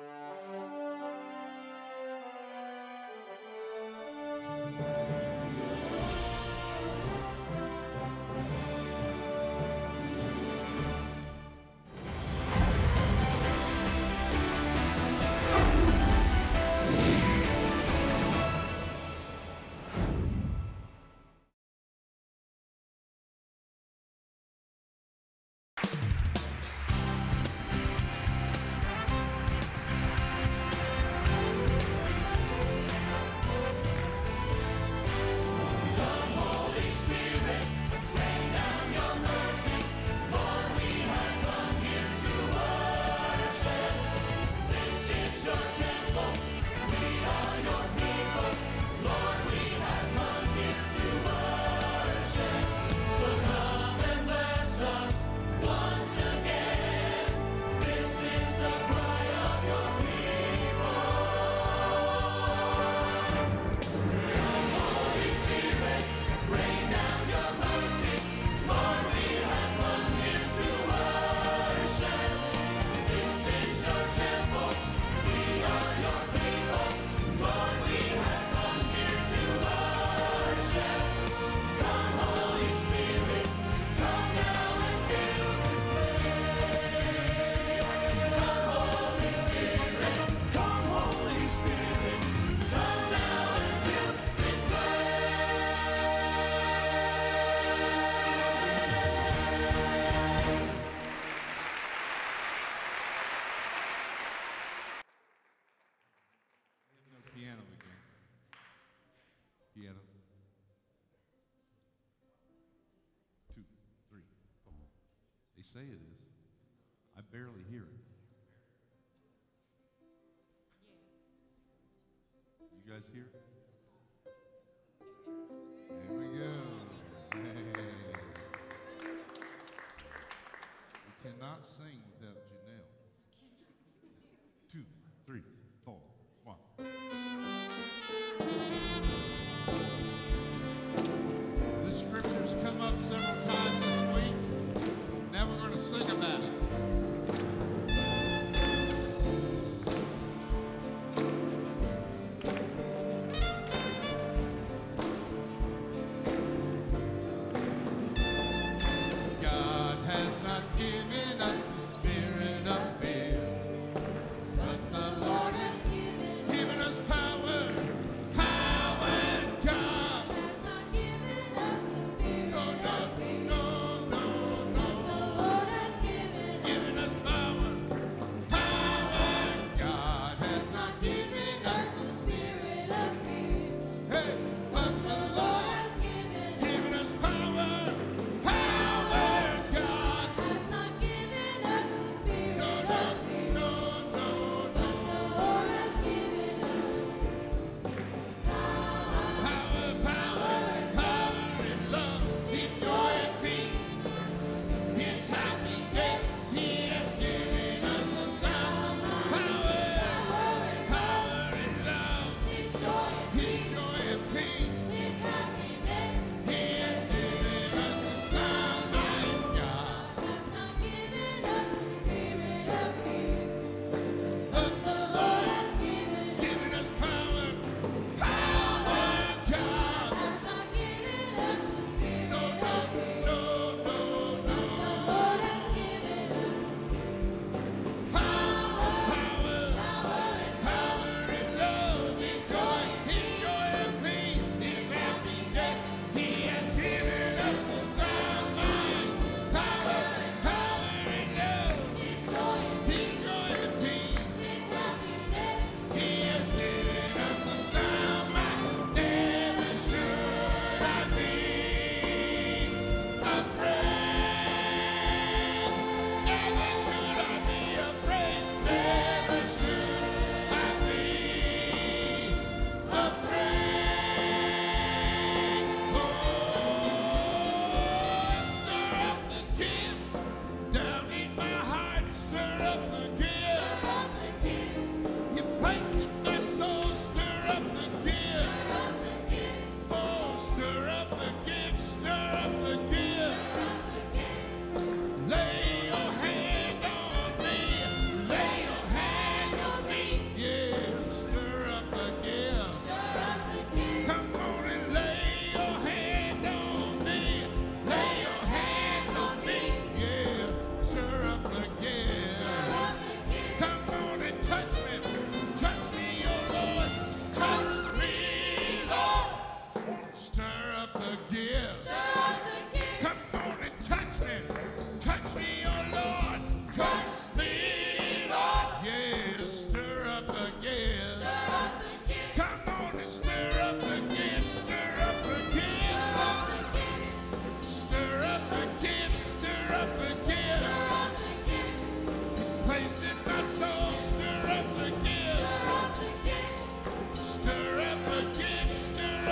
Thank you. You guys here? There we go. Hey. We cannot sing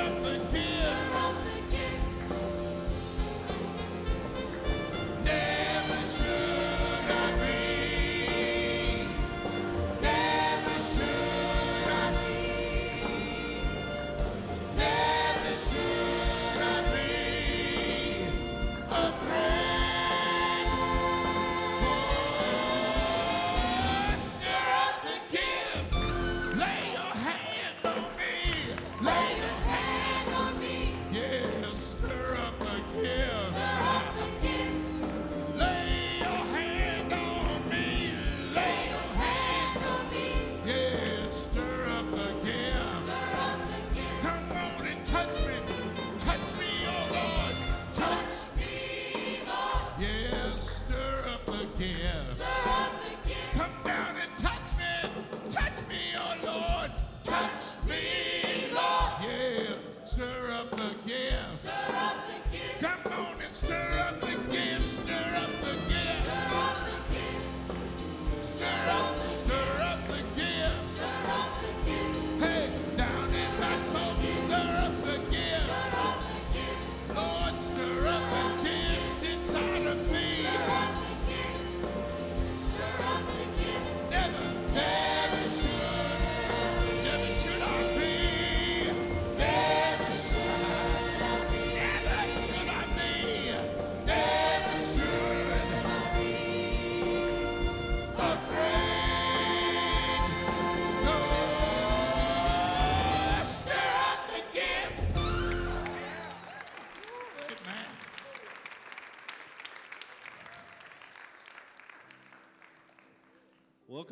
of the king.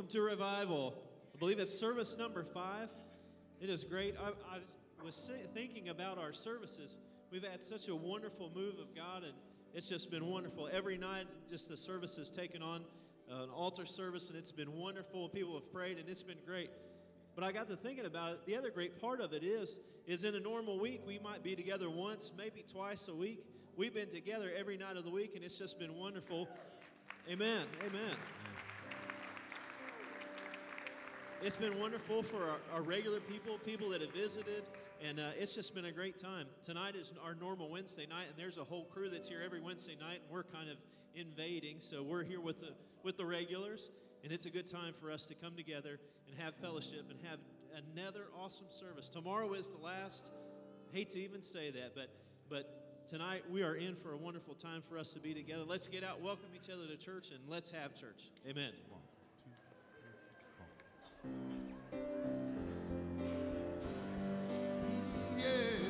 Welcome to Revival. I believe it's service number five. It is great. I, I was thinking about our services. We've had such a wonderful move of God, and it's just been wonderful. Every night, just the service has taken on uh, an altar service, and it's been wonderful. People have prayed, and it's been great. But I got to thinking about it. The other great part of it is, is in a normal week, we might be together once, maybe twice a week. We've been together every night of the week, and it's just been wonderful. Amen. Amen. It's been wonderful for our, our regular people, people that have visited, and uh, it's just been a great time. Tonight is our normal Wednesday night, and there's a whole crew that's here every Wednesday night, and we're kind of invading. So we're here with the with the regulars, and it's a good time for us to come together and have fellowship and have another awesome service. Tomorrow is the last. Hate to even say that, but but tonight we are in for a wonderful time for us to be together. Let's get out, welcome each other to church, and let's have church. Amen. Yeah.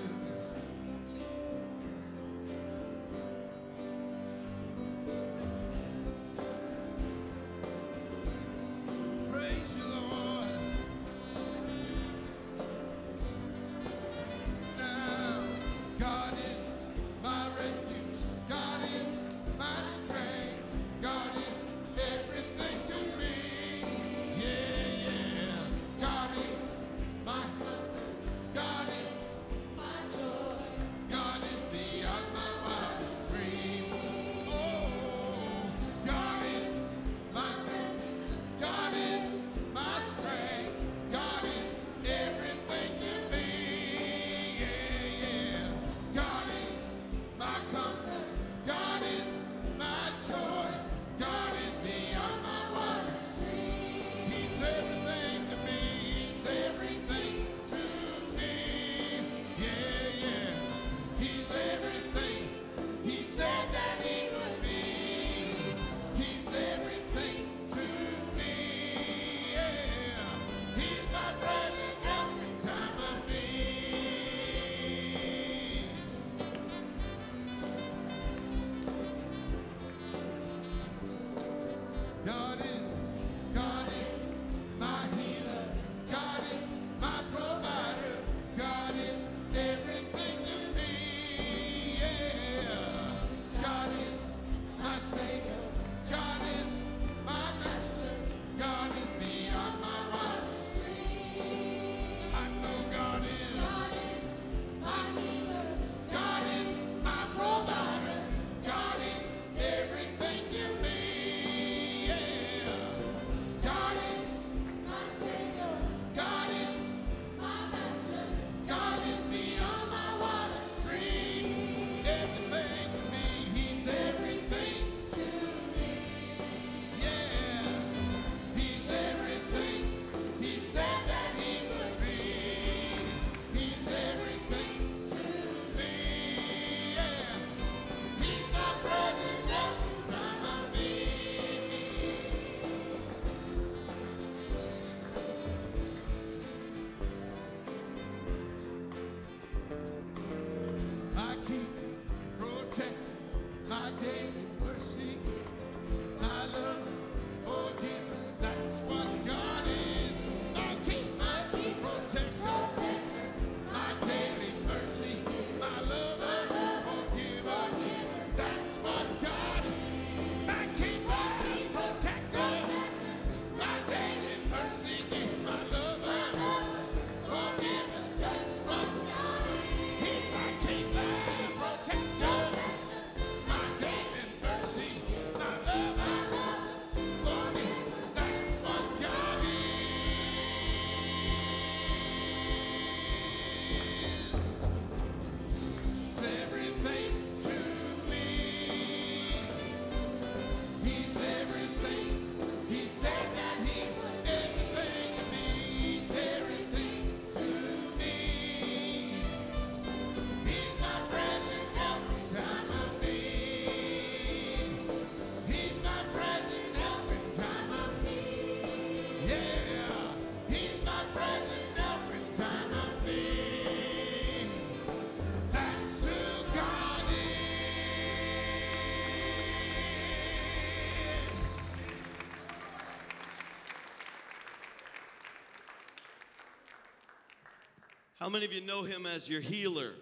How many of you know him as your healer,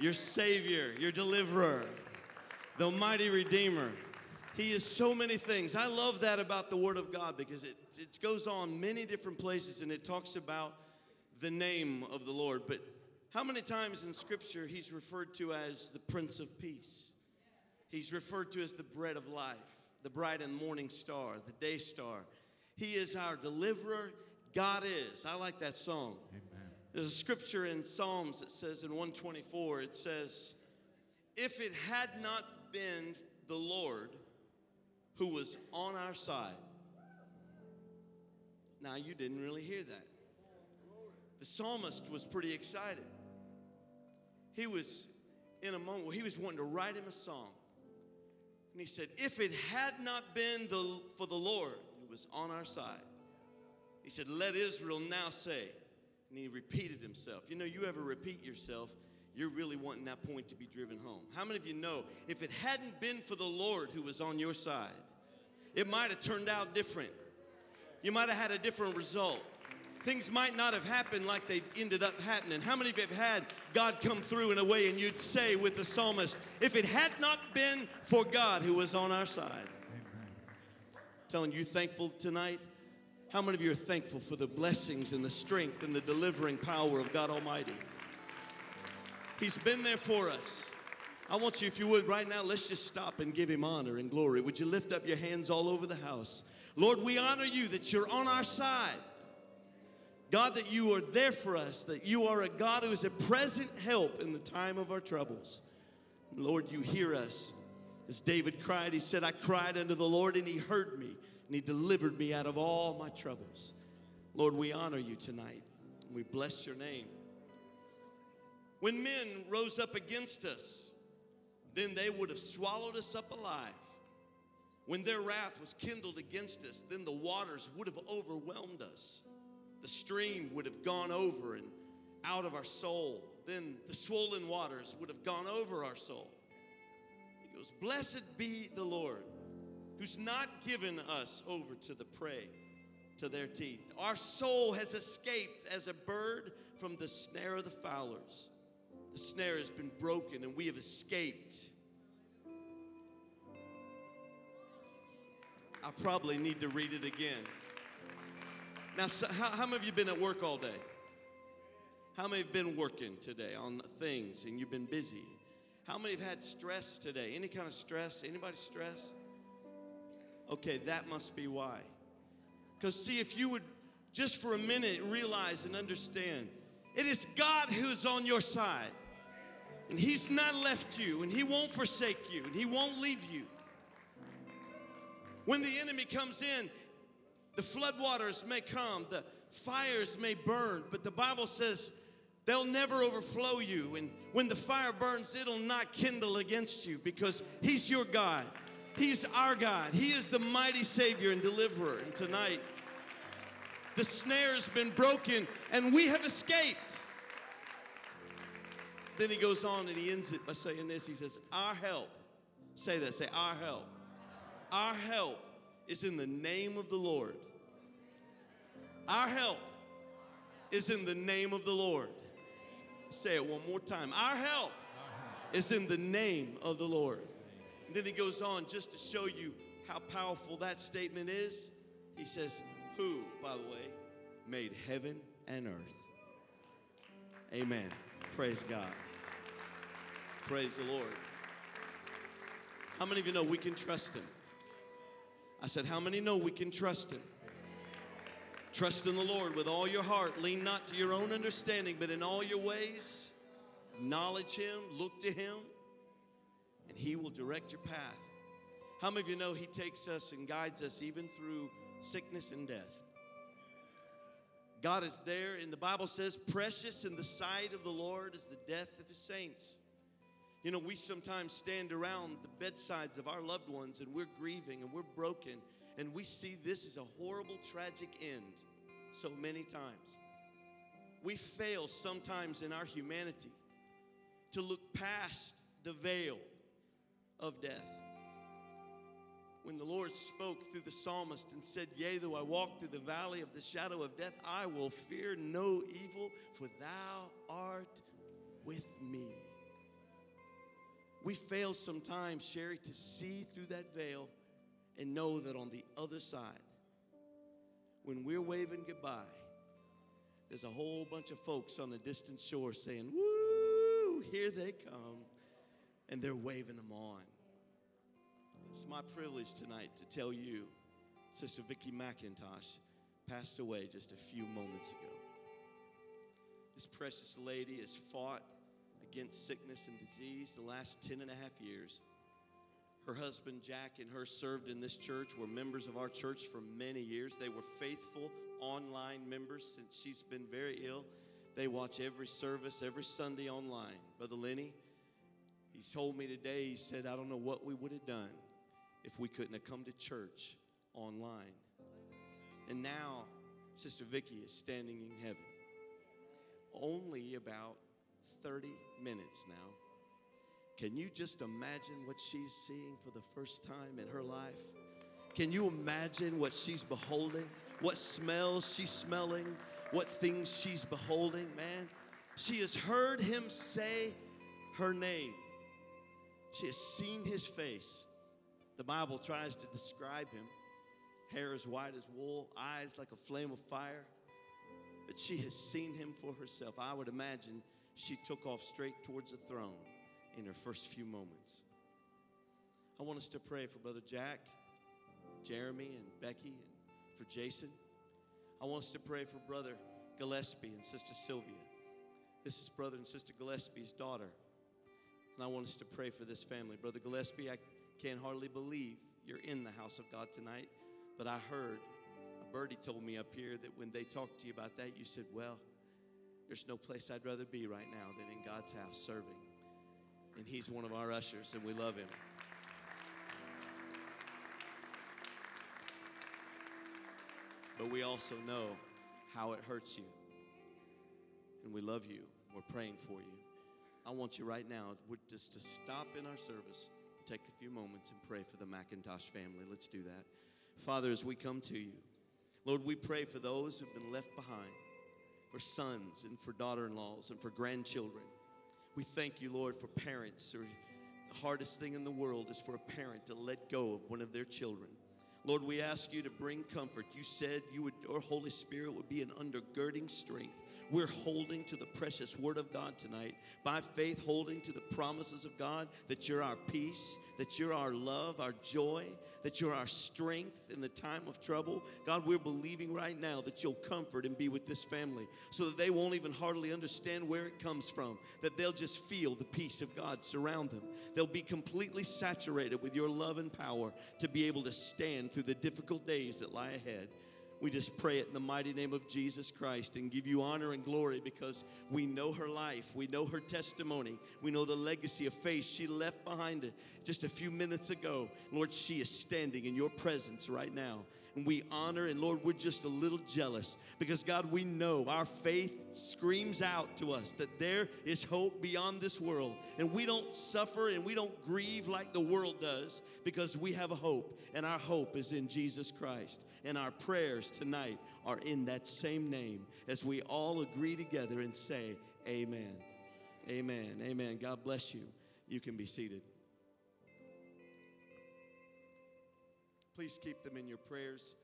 your savior, your deliverer, the mighty redeemer? He is so many things. I love that about the Word of God because it, it goes on many different places and it talks about the name of the Lord. But how many times in Scripture he's referred to as the Prince of Peace? He's referred to as the bread of life, the bright and morning star, the day star. He is our deliverer. God is. I like that song. Amen. There's a scripture in Psalms that says in 124, it says, If it had not been the Lord who was on our side. Now, you didn't really hear that. The psalmist was pretty excited. He was in a moment where he was wanting to write him a song. And he said, If it had not been the, for the Lord who was on our side, he said, Let Israel now say. And he repeated himself. You know, you ever repeat yourself, you're really wanting that point to be driven home. How many of you know if it hadn't been for the Lord who was on your side, it might have turned out different? You might have had a different result. Things might not have happened like they ended up happening. How many of you have had God come through in a way and you'd say with the psalmist, if it had not been for God who was on our side? Telling you thankful tonight? How many of you are thankful for the blessings and the strength and the delivering power of God Almighty? He's been there for us. I want you, if you would, right now, let's just stop and give him honor and glory. Would you lift up your hands all over the house? Lord, we honor you that you're on our side. God, that you are there for us, that you are a God who is a present help in the time of our troubles. Lord, you hear us. As David cried, he said, I cried unto the Lord and he heard me and he delivered me out of all my troubles. Lord, we honor you tonight and we bless your name. When men rose up against us, then they would have swallowed us up alive. When their wrath was kindled against us, then the waters would have overwhelmed us. The stream would have gone over and out of our soul. Then the swollen waters would have gone over our soul. He goes, Blessed be the Lord, who's not given us over to the prey, to their teeth. Our soul has escaped as a bird from the snare of the fowlers. The snare has been broken and we have escaped. I probably need to read it again. Now, so how, how many of you been at work all day? How many have been working today on things and you've been busy? How many have had stress today? Any kind of stress? Anybody stress? Okay, that must be why. Because, see, if you would just for a minute realize and understand, it is God who's on your side. And He's not left you, and He won't forsake you, and He won't leave you. When the enemy comes in, the floodwaters may come, the fires may burn, but the Bible says they'll never overflow you. And when the fire burns, it'll not kindle against you because He's your God. He's our God. He is the mighty Savior and deliverer. And tonight, the snare has been broken and we have escaped. Then he goes on and he ends it by saying this He says, Our help, say that, say, Our help. Our help is in the name of the Lord. Our help is in the name of the Lord. Say it one more time. Our help is in the name of the Lord. And then he goes on just to show you how powerful that statement is. He says, Who, by the way, made heaven and earth. Amen. Praise God. Praise the Lord. How many of you know we can trust him? I said, How many know we can trust him? Trust in the Lord with all your heart. Lean not to your own understanding, but in all your ways, acknowledge him, look to him, and he will direct your path. How many of you know he takes us and guides us even through sickness and death? God is there, and the Bible says, Precious in the sight of the Lord is the death of his saints. You know, we sometimes stand around the bedsides of our loved ones and we're grieving and we're broken, and we see this as a horrible, tragic end so many times. We fail sometimes in our humanity to look past the veil of death. when the Lord spoke through the psalmist and said, Yea, though I walk through the valley of the shadow of death, I will fear no evil, for thou art with me. We fail sometimes, Sherry, to see through that veil and know that on the other side, when we're waving goodbye, there's a whole bunch of folks on the distant shore saying, Woo, here they come. And they're waving them on. It's my privilege tonight to tell you, Sister Vicki McIntosh passed away just a few moments ago. This precious lady has fought against sickness and disease the last 10 and a half years. Her husband, Jack, and her served in this church, were members of our church for many years. They were faithful online members since she's been very ill. They watch every service, every Sunday online. Brother Lenny, he told me today, he said, I don't know what we would have done if we couldn't have come to church online. And now, Sister Vicky is standing in heaven. Only about 30 minutes now. Can you just imagine what she's seeing for the first time in her life? Can you imagine what she's beholding? What smells she's smelling? What things she's beholding? Man, she has heard him say her name. She has seen his face. The Bible tries to describe him hair as white as wool, eyes like a flame of fire. But she has seen him for herself. I would imagine she took off straight towards the throne in her first few moments. I want us to pray for Brother Jack, Jeremy, and Becky, and for Jason. I want us to pray for Brother Gillespie and Sister Sylvia. This is Brother and Sister Gillespie's daughter. And I want us to pray for this family. Brother Gillespie, I can't hardly believe you're in the house of God tonight, but I heard a birdie told me up here that when they talked to you about that, you said, Well, there's no place I'd rather be right now than in God's house serving. And he's one of our ushers, and we love him. But we also know how it hurts you. And we love you. We're praying for you. I want you right now just to stop in our service, take a few moments, and pray for the McIntosh family. Let's do that. Father, as we come to you, Lord, we pray for those who've been left behind, for sons and for daughter in laws and for grandchildren. We thank you, Lord, for parents. The hardest thing in the world is for a parent to let go of one of their children. Lord, we ask you to bring comfort. You said you would, your Holy Spirit would be an undergirding strength. We're holding to the precious Word of God tonight. By faith, holding to the promises of God that you're our peace, that you're our love, our joy, that you're our strength in the time of trouble. God, we're believing right now that you'll comfort and be with this family so that they won't even hardly understand where it comes from, that they'll just feel the peace of God surround them. They'll be completely saturated with your love and power to be able to stand through the difficult days that lie ahead. We just pray it in the mighty name of Jesus Christ and give you honor and glory because we know her life. We know her testimony. We know the legacy of faith she left behind it just a few minutes ago. Lord, she is standing in your presence right now. And we honor, and Lord, we're just a little jealous because, God, we know our faith screams out to us that there is hope beyond this world. And we don't suffer and we don't grieve like the world does because we have a hope, and our hope is in Jesus Christ. And our prayers tonight are in that same name as we all agree together and say, Amen. Amen. Amen. God bless you. You can be seated. Please keep them in your prayers.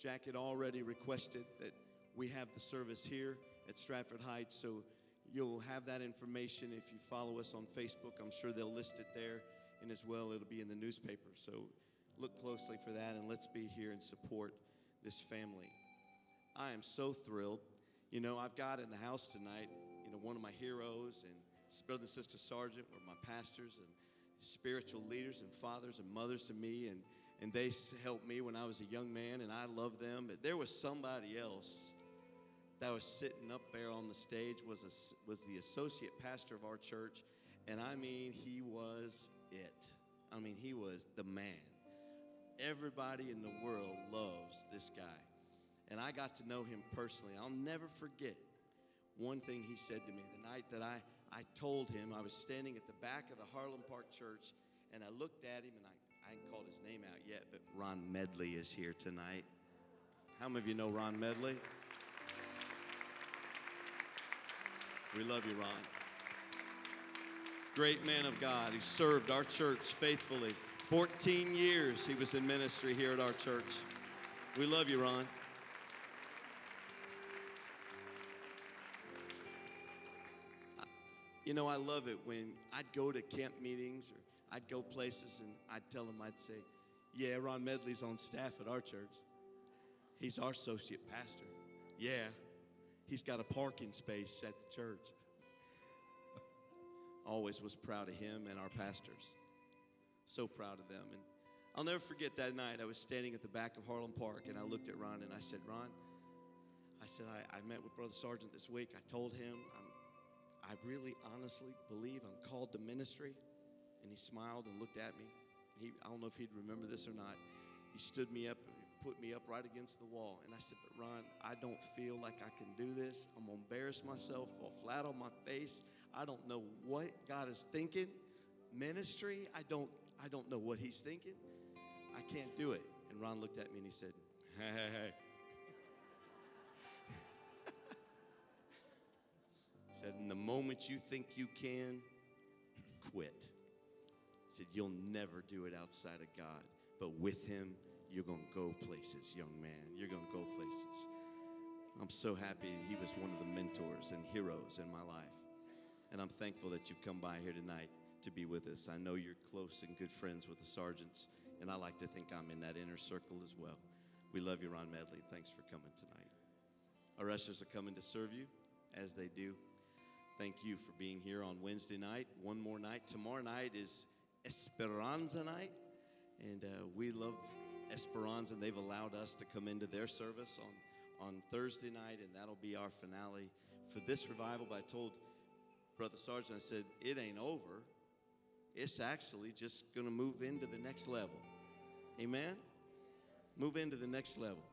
Jack had already requested that we have the service here at Stratford Heights, so you'll have that information if you follow us on Facebook. I'm sure they'll list it there, and as well, it'll be in the newspaper. So look closely for that, and let's be here and support this family. I am so thrilled. You know, I've got in the house tonight, you know, one of my heroes and brother and sister Sargent were my pastors and spiritual leaders and fathers and mothers to me, and and they helped me when I was a young man, and I love them. But there was somebody else that was sitting up there on the stage was a, was the associate pastor of our church, and I mean he was it. I mean he was the man. Everybody in the world loves this guy, and I got to know him personally. I'll never forget one thing he said to me the night that I I told him I was standing at the back of the Harlem Park Church, and I looked at him and I I ain't called his name out yet, but Ron Medley is here tonight. How many of you know Ron Medley? We love you, Ron. Great man of God. He served our church faithfully. 14 years he was in ministry here at our church. We love you, Ron. You know, I love it when I'd go to camp meetings or I'd go places and I'd tell them, I'd say, Yeah, Ron Medley's on staff at our church. He's our associate pastor. Yeah, he's got a parking space at the church. Always was proud of him and our pastors. So proud of them. And I'll never forget that night. I was standing at the back of Harlem Park and I looked at Ron and I said, Ron, I said, I, I met with Brother Sargent this week. I told him, I'm, I really honestly believe I'm called to ministry. And he smiled and looked at me. He, I don't know if he'd remember this or not. He stood me up put me up right against the wall. And I said, But Ron, I don't feel like I can do this. I'm going to embarrass myself, fall flat on my face. I don't know what God is thinking. Ministry, I don't, I don't know what he's thinking. I can't do it. And Ron looked at me and he said, Hey, hey, hey. said, In the moment you think you can, quit. Said, You'll never do it outside of God. But with Him, you're going to go places, young man. You're going to go places. I'm so happy he was one of the mentors and heroes in my life. And I'm thankful that you've come by here tonight to be with us. I know you're close and good friends with the Sargents, and I like to think I'm in that inner circle as well. We love you, Ron Medley. Thanks for coming tonight. Our ushers are coming to serve you as they do. Thank you for being here on Wednesday night. One more night. Tomorrow night is Esperanza night, and uh, we love Esperanza, and they've allowed us to come into their service on, on Thursday night, and that'll be our finale for this revival. But I told Brother Sargent, I said, it ain't over. It's actually just going to move into the next level. Amen? Move into the next level.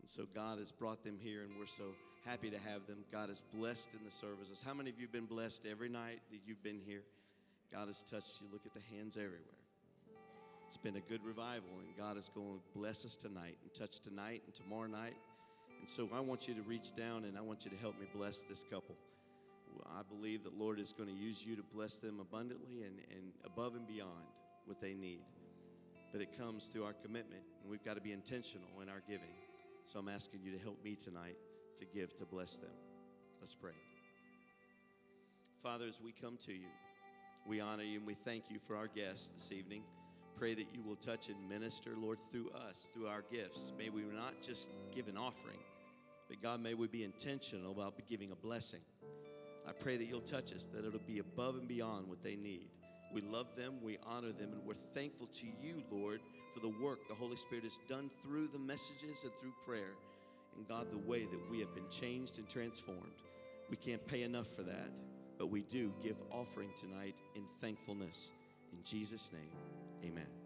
And so God has brought them here, and we're so happy to have them. God has blessed in the services. How many of you have been blessed every night that you've been here? God has touched you. Look at the hands everywhere. It's been a good revival, and God is going to bless us tonight and touch tonight and tomorrow night. And so I want you to reach down and I want you to help me bless this couple. I believe that Lord is going to use you to bless them abundantly and, and above and beyond what they need. But it comes through our commitment, and we've got to be intentional in our giving. So I'm asking you to help me tonight to give to bless them. Let's pray. Father, as we come to you, we honor you and we thank you for our guests this evening. Pray that you will touch and minister, Lord, through us, through our gifts. May we not just give an offering, but God, may we be intentional about giving a blessing. I pray that you'll touch us, that it'll be above and beyond what they need. We love them, we honor them, and we're thankful to you, Lord, for the work the Holy Spirit has done through the messages and through prayer. And God, the way that we have been changed and transformed. We can't pay enough for that, but we do give offering tonight in thankfulness. In Jesus' name, amen.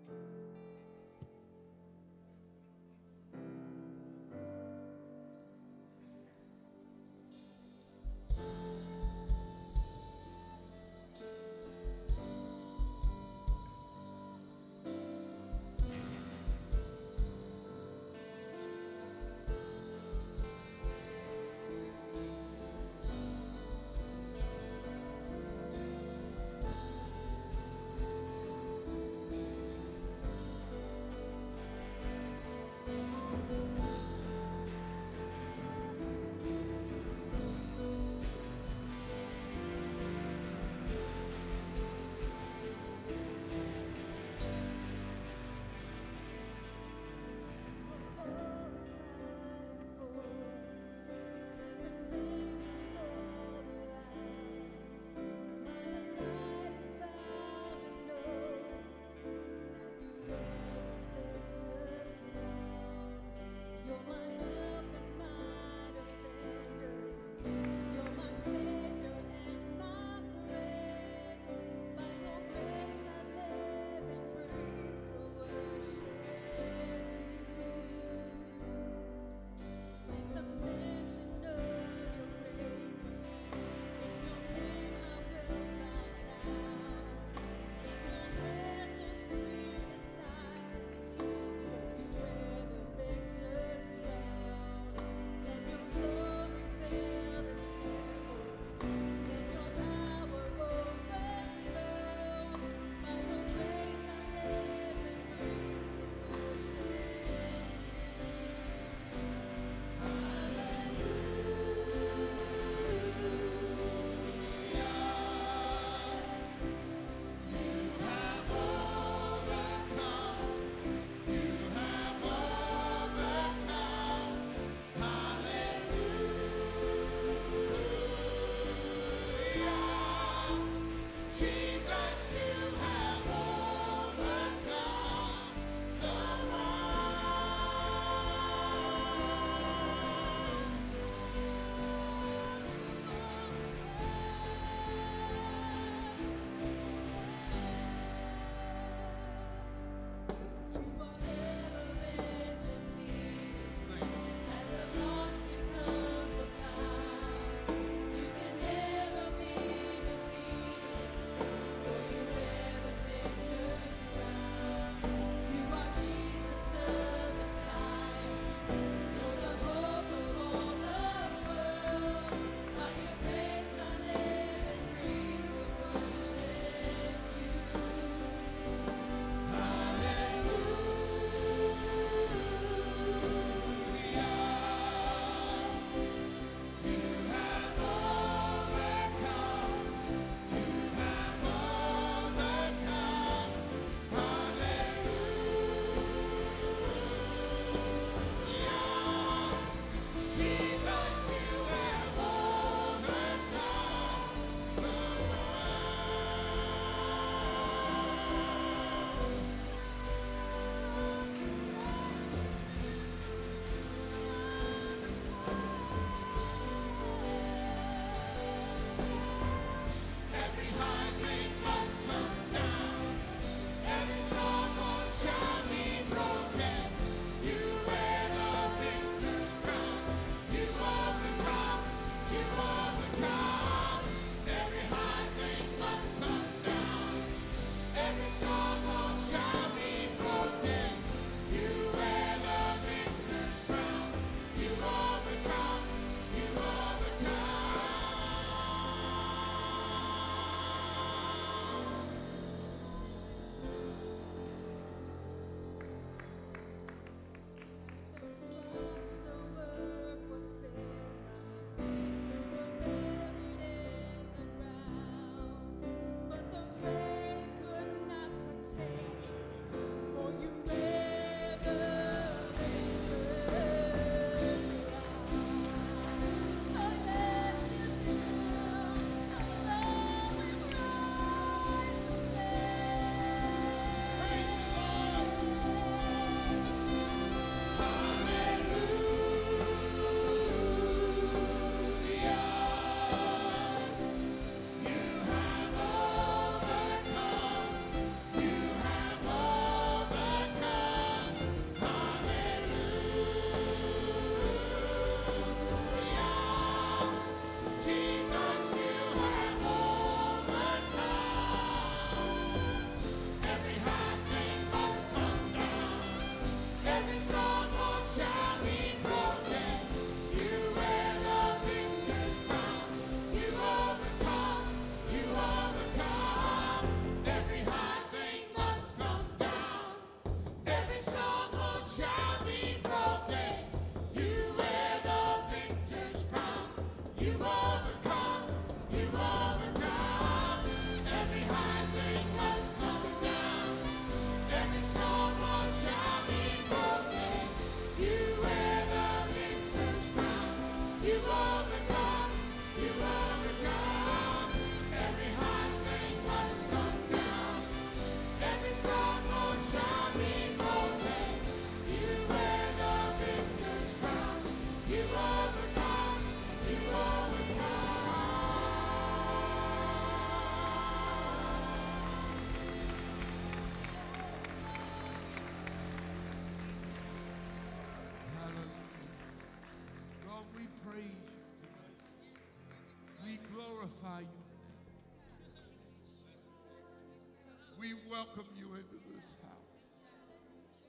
Welcome you into this house.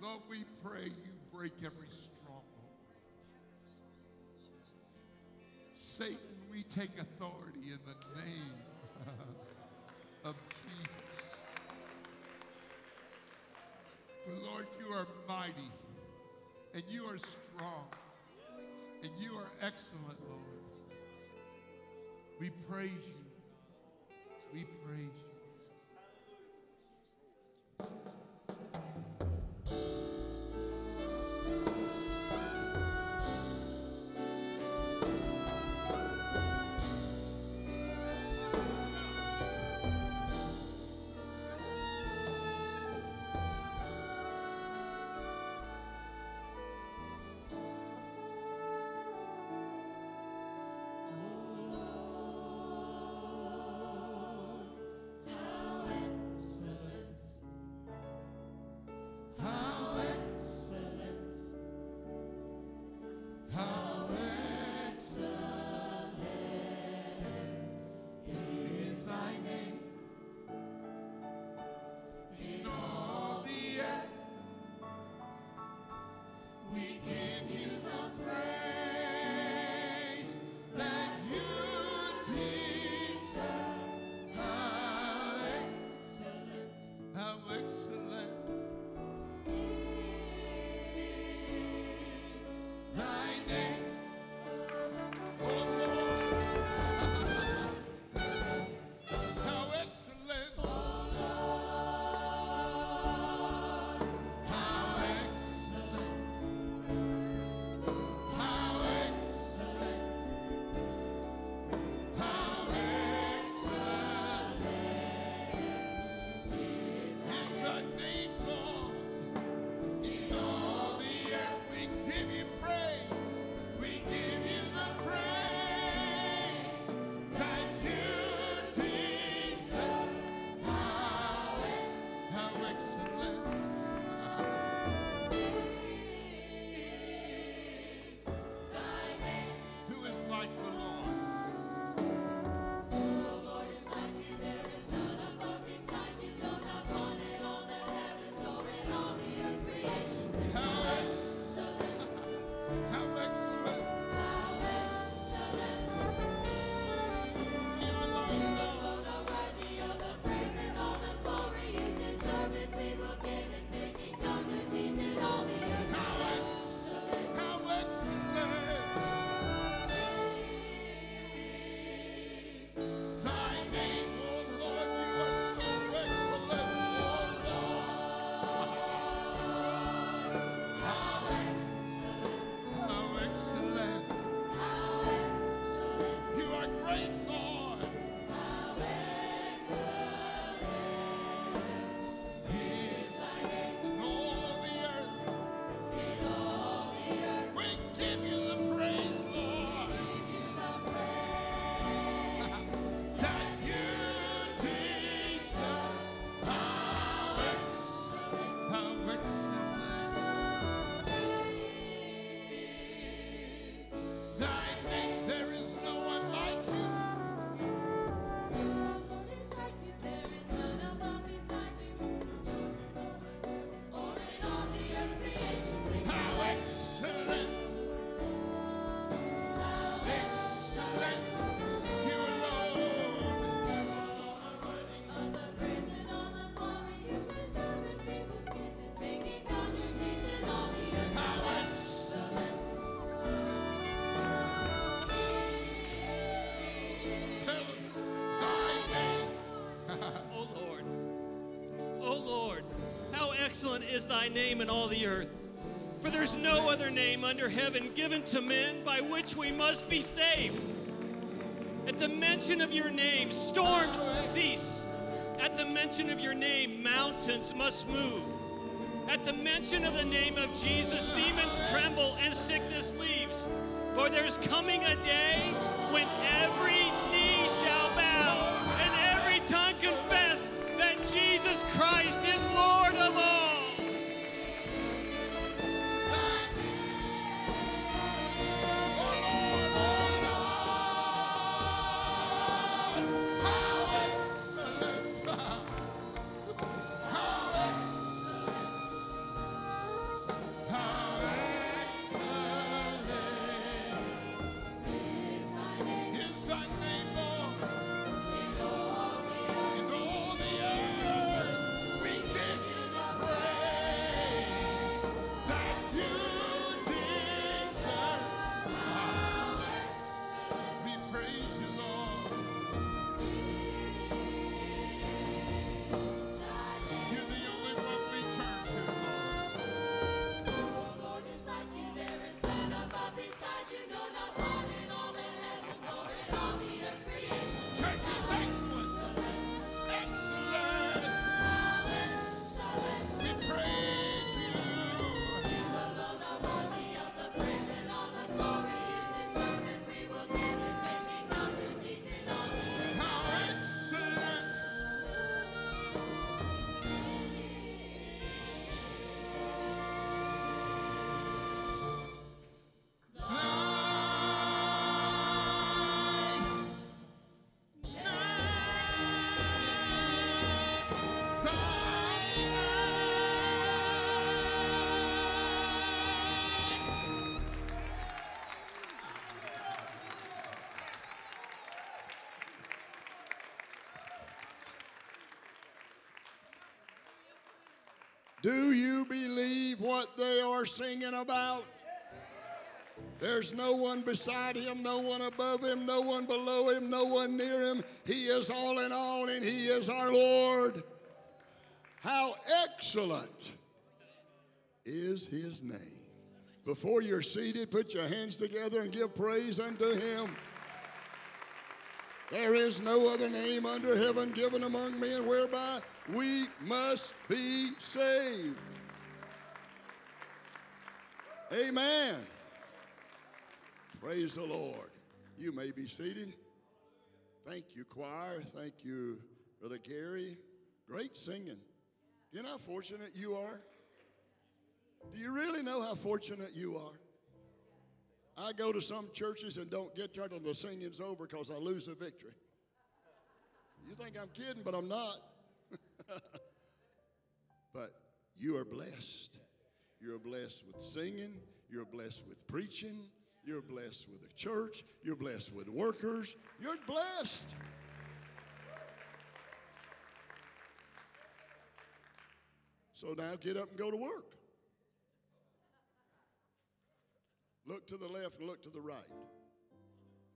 Lord, we pray you break every stronghold. Satan, we take authority in the name of Jesus. For Lord, you are mighty and you are strong and you are excellent, Lord. We praise you. We praise you. Excellent is thy name in all the earth. For there's no other name under heaven given to men by which we must be saved. At the mention of your name, storms cease. At the mention of your name, mountains must move. At the mention of the name of Jesus, demons tremble and sickness leaves. For there's coming a day Do you believe what they are singing about? There's no one beside him, no one above him, no one below him, no one near him. He is all in all, and he is our Lord. How excellent is his name. Before you're seated, put your hands together and give praise unto him. There is no other name under heaven given among men whereby we must be saved. Amen. Praise the Lord. You may be seated. Thank you, choir. Thank you, Brother Gary. Great singing. You know how fortunate you are? Do you really know how fortunate you are? I go to some churches and don't get there until the singing's over because I lose the victory. You think I'm kidding, but I'm not. but you are blessed. You're blessed with singing. You're blessed with preaching. You're blessed with a church. You're blessed with workers. You're blessed. So now get up and go to work. Look to the left and look to the right.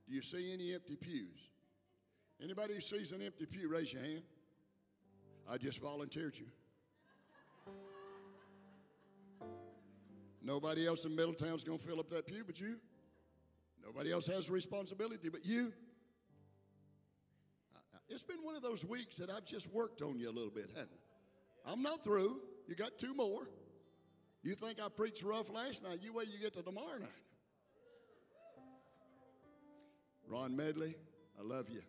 Do you see any empty pews? Anybody who sees an empty pew, raise your hand. I just volunteered you. Nobody else in Middletown's going to fill up that pew but you. Nobody else has responsibility but you. It's been one of those weeks that I've just worked on you a little bit, hasn't it? I'm not through. You got two more. You think I preached rough last night? You wait you get to tomorrow night. Ron Medley, I love you.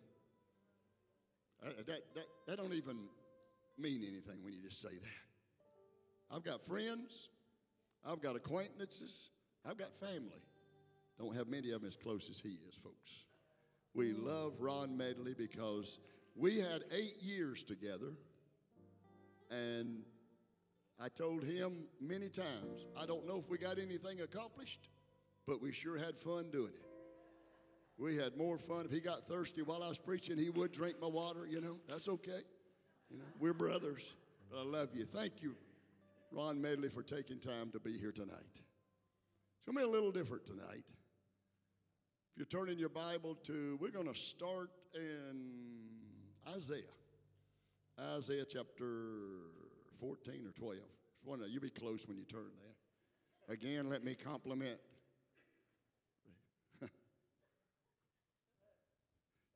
Uh, that, that, that don't even mean anything when you just say that. I've got friends. I've got acquaintances. I've got family. Don't have many of them as close as he is, folks. We love Ron Medley because we had eight years together, and I told him many times, I don't know if we got anything accomplished, but we sure had fun doing it. We had more fun. If he got thirsty while I was preaching, he would drink my water, you know. That's okay. You know, we're brothers. But I love you. Thank you, Ron Medley, for taking time to be here tonight. It's going to be a little different tonight. If you're turning your Bible to, we're going to start in Isaiah. Isaiah chapter 14 or 12. Just wonder, you be close when you turn there. Again, let me compliment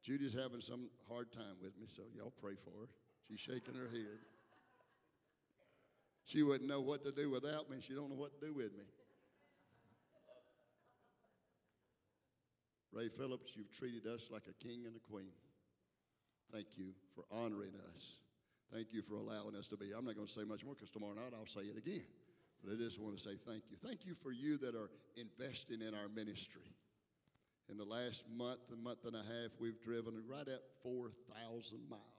Judy's having some hard time with me, so y'all pray for her. She's shaking her head. She wouldn't know what to do without me. She don't know what to do with me. Ray Phillips, you've treated us like a king and a queen. Thank you for honoring us. Thank you for allowing us to be. I'm not going to say much more because tomorrow night I'll say it again. But I just want to say thank you. Thank you for you that are investing in our ministry. In the last month, a month and a half, we've driven right at 4,000 miles.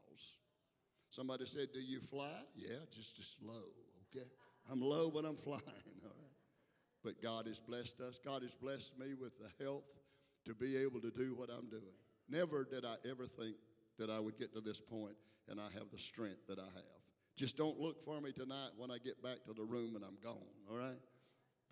Somebody said, Do you fly? Yeah, just, just low, okay? I'm low, but I'm flying, all right? But God has blessed us. God has blessed me with the health to be able to do what I'm doing. Never did I ever think that I would get to this point and I have the strength that I have. Just don't look for me tonight when I get back to the room and I'm gone, all right?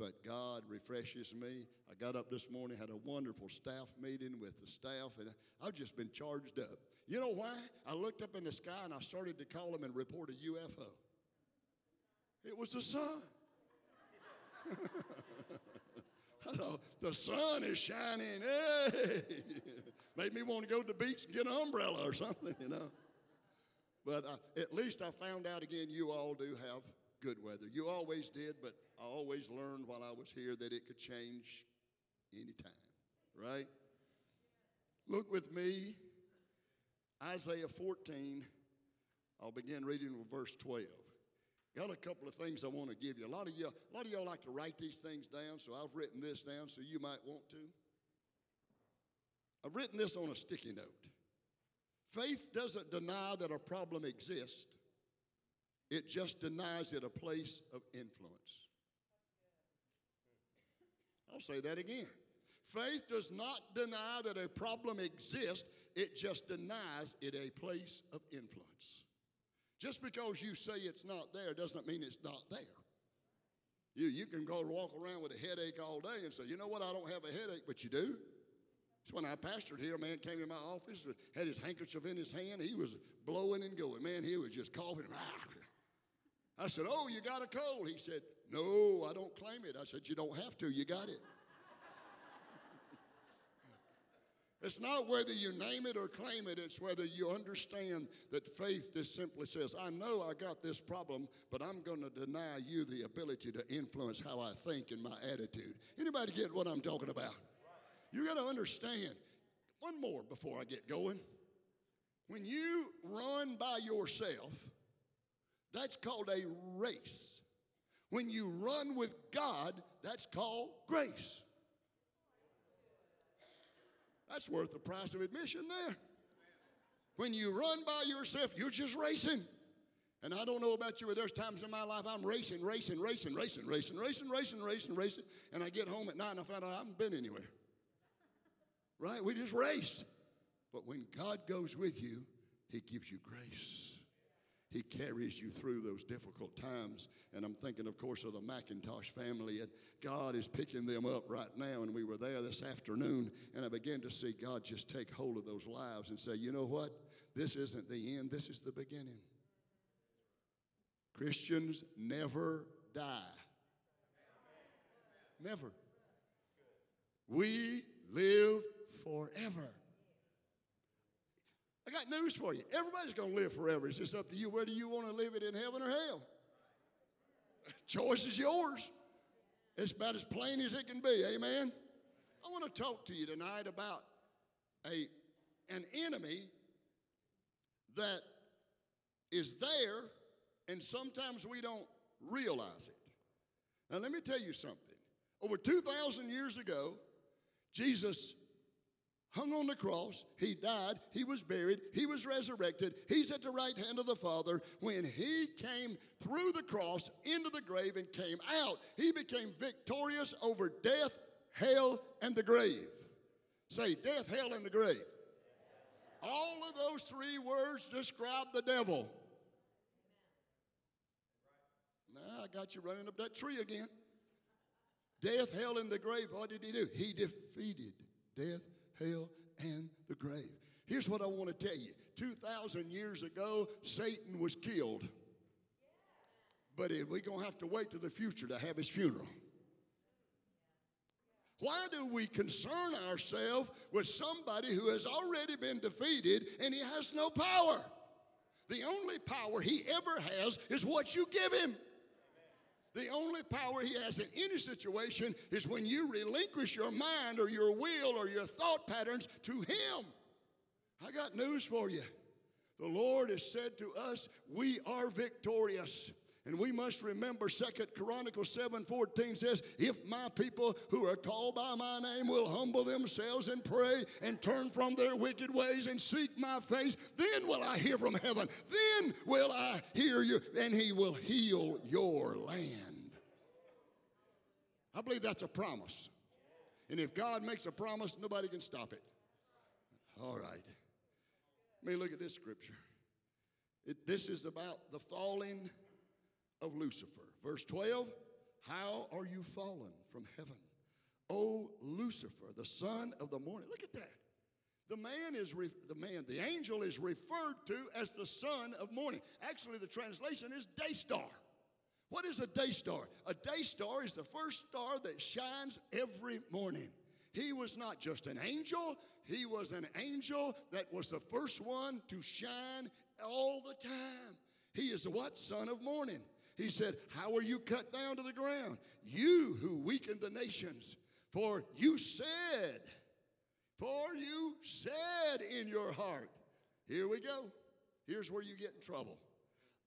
But God refreshes me. I got up this morning, had a wonderful staff meeting with the staff, and I've just been charged up. You know why? I looked up in the sky and I started to call them and report a UFO. It was the sun. Thought, the sun is shining. Hey! Made me want to go to the beach and get an umbrella or something, you know. But uh, at least I found out again, you all do have good weather. You always did, but I always learned while I was here that it could change anytime, right? Look with me, Isaiah 14. I'll begin reading with verse 12. Got a couple of things I want to give you. A lot of y'all, a lot of y'all like to write these things down, so I've written this down so you might want to. I've written this on a sticky note. Faith doesn't deny that a problem exists. It just denies it a place of influence. I'll say that again. Faith does not deny that a problem exists, it just denies it a place of influence. Just because you say it's not there doesn't mean it's not there. You, you can go walk around with a headache all day and say, you know what, I don't have a headache, but you do. It's when I pastored here, a man came in my office, had his handkerchief in his hand. He was blowing and going. Man, he was just coughing. I said, Oh, you got a cold? He said, No, I don't claim it. I said, You don't have to, you got it. It's not whether you name it or claim it, it's whether you understand that faith just simply says, I know I got this problem, but I'm going to deny you the ability to influence how I think and my attitude. Anybody get what I'm talking about? You got to understand. One more before I get going. When you run by yourself, that's called a race. When you run with God, that's called grace. That's worth the price of admission there. When you run by yourself, you're just racing. And I don't know about you, but there's times in my life I'm racing, racing, racing, racing, racing, racing, racing, racing, racing, and I get home at night and I find out I haven't been anywhere. Right? We just race. But when God goes with you, He gives you grace. He carries you through those difficult times. And I'm thinking, of course, of the McIntosh family, and God is picking them up right now. And we were there this afternoon, and I began to see God just take hold of those lives and say, you know what? This isn't the end, this is the beginning. Christians never die. Never. We live forever. I got news for you. Everybody's going to live forever. It's just up to you whether you want to live it in heaven or hell. Choice is yours. It's about as plain as it can be. Amen. I want to talk to you tonight about a an enemy that is there and sometimes we don't realize it. Now let me tell you something. Over 2000 years ago, Jesus hung on the cross. He died. He was buried. He was resurrected. He's at the right hand of the Father. When he came through the cross into the grave and came out, he became victorious over death, hell, and the grave. Say, death, hell, and the grave. All of those three words describe the devil. Now I got you running up that tree again. Death, hell, and the grave. What did he do? He defeated death, hell, and the grave. Here's what I want to tell you 2,000 years ago, Satan was killed. But we're going to have to wait to the future to have his funeral. Why do we concern ourselves with somebody who has already been defeated and he has no power? The only power he ever has is what you give him. The only power he has in any situation is when you relinquish your mind or your will or your thought patterns to him. I got news for you. The Lord has said to us, we are victorious. And we must remember Second Chronicles 7:14 says, If my people who are called by my name will humble themselves and pray and turn from their wicked ways and seek my face, then will I hear from heaven. Then will I hear you, and he will heal your land. I believe that's a promise. And if God makes a promise, nobody can stop it. All right. Let me look at this scripture. It, this is about the falling of Lucifer. Verse 12 How are you fallen from heaven, O Lucifer, the son of the morning? Look at that. The man is re- the man, the angel is referred to as the son of morning. Actually, the translation is day star. What is a day star? A day star is the first star that shines every morning. He was not just an angel, he was an angel that was the first one to shine all the time. He is what? Son of morning. He said, How are you cut down to the ground? You who weakened the nations. For you said, for you said in your heart, Here we go. Here's where you get in trouble.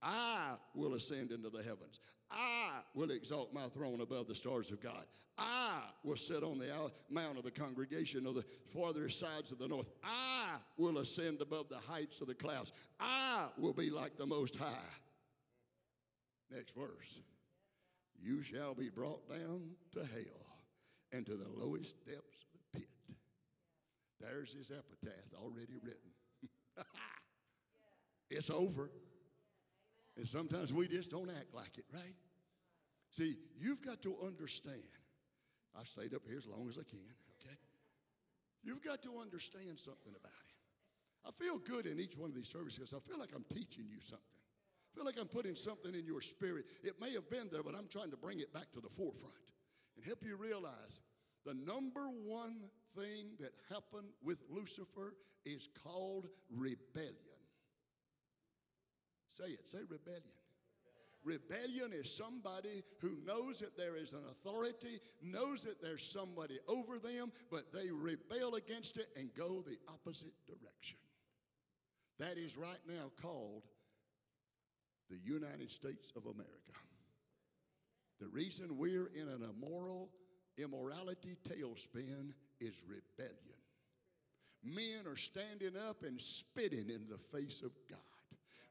I will ascend into the heavens. I will exalt my throne above the stars of God. I will sit on the mount of the congregation of the farther sides of the north. I will ascend above the heights of the clouds. I will be like the Most High. Next verse. You shall be brought down to hell and to the lowest depths of the pit. There's his epitaph already written. it's over. And sometimes we just don't act like it, right? See, you've got to understand. I stayed up here as long as I can, okay? You've got to understand something about it. I feel good in each one of these services. I feel like I'm teaching you something. I feel like I'm putting something in your spirit. It may have been there, but I'm trying to bring it back to the forefront and help you realize the number one thing that happened with Lucifer is called rebellion. Say it, say rebellion. Rebellion is somebody who knows that there is an authority, knows that there's somebody over them, but they rebel against it and go the opposite direction. That is right now called the United States of America. The reason we're in an immoral, immorality tailspin is rebellion. Men are standing up and spitting in the face of God.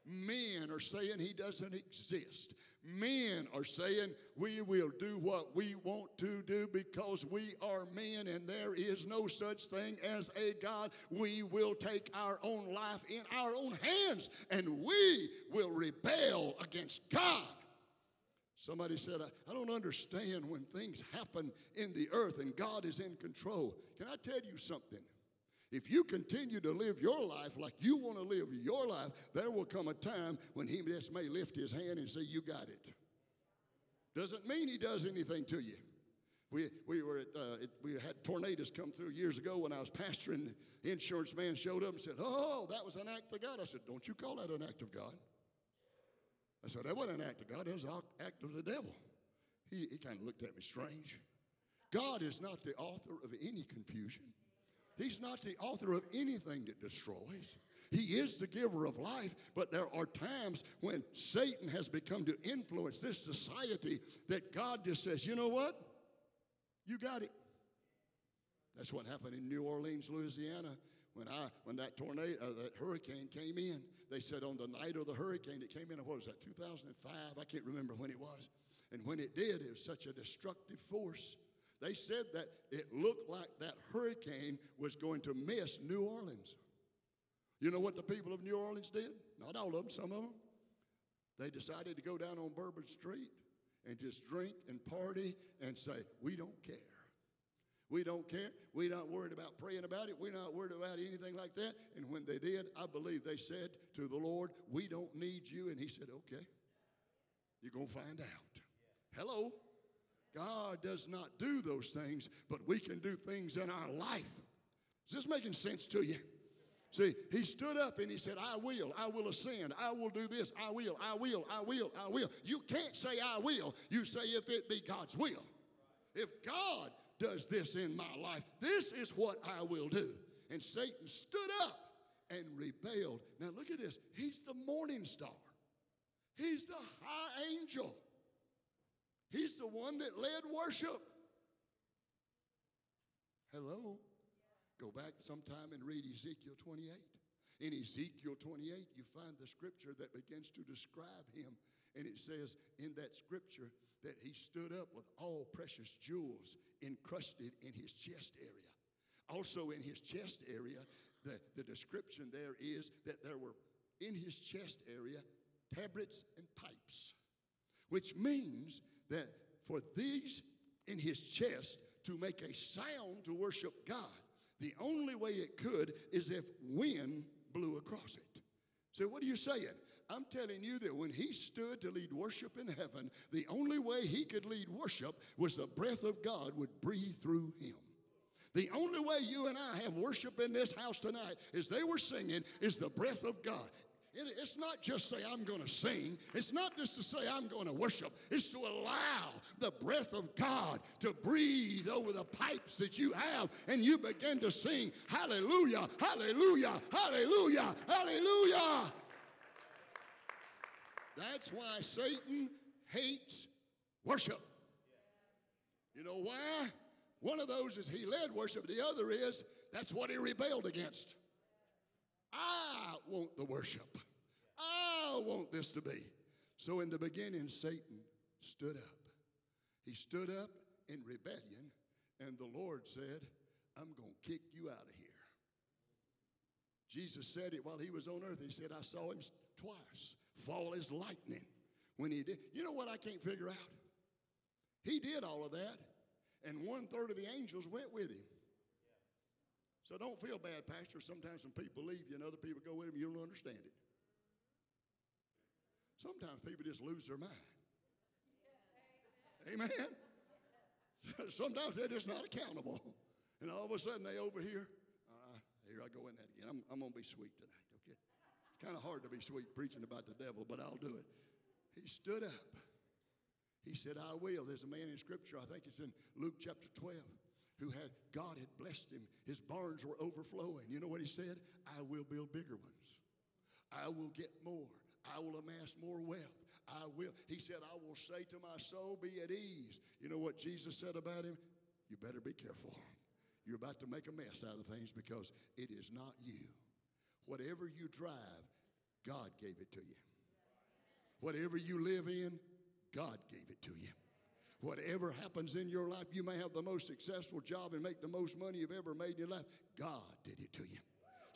Men are saying he doesn't exist. Men are saying we will do what we want to do because we are men and there is no such thing as a God. We will take our own life in our own hands and we will rebel against God. Somebody said, I, I don't understand when things happen in the earth and God is in control. Can I tell you something? If you continue to live your life like you want to live your life, there will come a time when he just may lift his hand and say, You got it. Doesn't mean he does anything to you. We, we, were at, uh, it, we had tornadoes come through years ago when I was pastoring. The insurance man showed up and said, Oh, that was an act of God. I said, Don't you call that an act of God. I said, That wasn't an act of God, that was an act of the devil. He, he kind of looked at me strange. God is not the author of any confusion. He's not the author of anything that destroys. He is the giver of life, but there are times when Satan has become to influence this society that God just says, you know what? You got it. That's what happened in New Orleans, Louisiana. When, I, when that tornado, uh, that hurricane came in, they said on the night of the hurricane, it came in, what was that, 2005? I can't remember when it was. And when it did, it was such a destructive force they said that it looked like that hurricane was going to miss New Orleans. You know what the people of New Orleans did? Not all of them, some of them. They decided to go down on Bourbon Street and just drink and party and say, We don't care. We don't care. We're not worried about praying about it. We're not worried about anything like that. And when they did, I believe they said to the Lord, We don't need you. And He said, Okay, you're going to find out. Hello. God does not do those things, but we can do things in our life. Is this making sense to you? See, he stood up and he said, I will, I will ascend, I will do this, I will, I will, I will, I will. You can't say I will, you say if it be God's will. If God does this in my life, this is what I will do. And Satan stood up and rebelled. Now look at this. He's the morning star. He's the high angel. He's the one that led worship. Hello? Go back sometime and read Ezekiel 28. In Ezekiel 28, you find the scripture that begins to describe him. And it says in that scripture that he stood up with all precious jewels encrusted in his chest area. Also, in his chest area, the, the description there is that there were in his chest area tabrets and pipes, which means that for these in his chest to make a sound to worship God, the only way it could is if wind blew across it. So, what are you saying? I'm telling you that when he stood to lead worship in heaven, the only way he could lead worship was the breath of God would breathe through him. The only way you and I have worship in this house tonight, as they were singing, is the breath of God. It's not just say, I'm going to sing. It's not just to say, I'm going to worship. It's to allow the breath of God to breathe over the pipes that you have and you begin to sing, Hallelujah, Hallelujah, Hallelujah, Hallelujah. That's why Satan hates worship. You know why? One of those is he led worship, the other is that's what he rebelled against. I want the worship. I want this to be. So in the beginning, Satan stood up. He stood up in rebellion, and the Lord said, I'm going to kick you out of here. Jesus said it while he was on earth. He said, I saw him twice fall as lightning when he did. You know what I can't figure out? He did all of that, and one third of the angels went with him. So don't feel bad, Pastor. Sometimes when people leave you and other people go with them, you don't understand it. Sometimes people just lose their mind. Amen. Sometimes they're just not accountable. And all of a sudden they over here. Uh, here I go in that again. I'm, I'm going to be sweet tonight, okay? It's kind of hard to be sweet preaching about the devil, but I'll do it. He stood up. He said, I will. There's a man in Scripture, I think it's in Luke chapter 12, who had, God had blessed him. His barns were overflowing. You know what he said? I will build bigger ones. I will get more. I will amass more wealth. I will. He said, I will say to my soul, be at ease. You know what Jesus said about him? You better be careful. You're about to make a mess out of things because it is not you. Whatever you drive, God gave it to you. Whatever you live in, God gave it to you. Whatever happens in your life, you may have the most successful job and make the most money you've ever made in your life. God did it to you.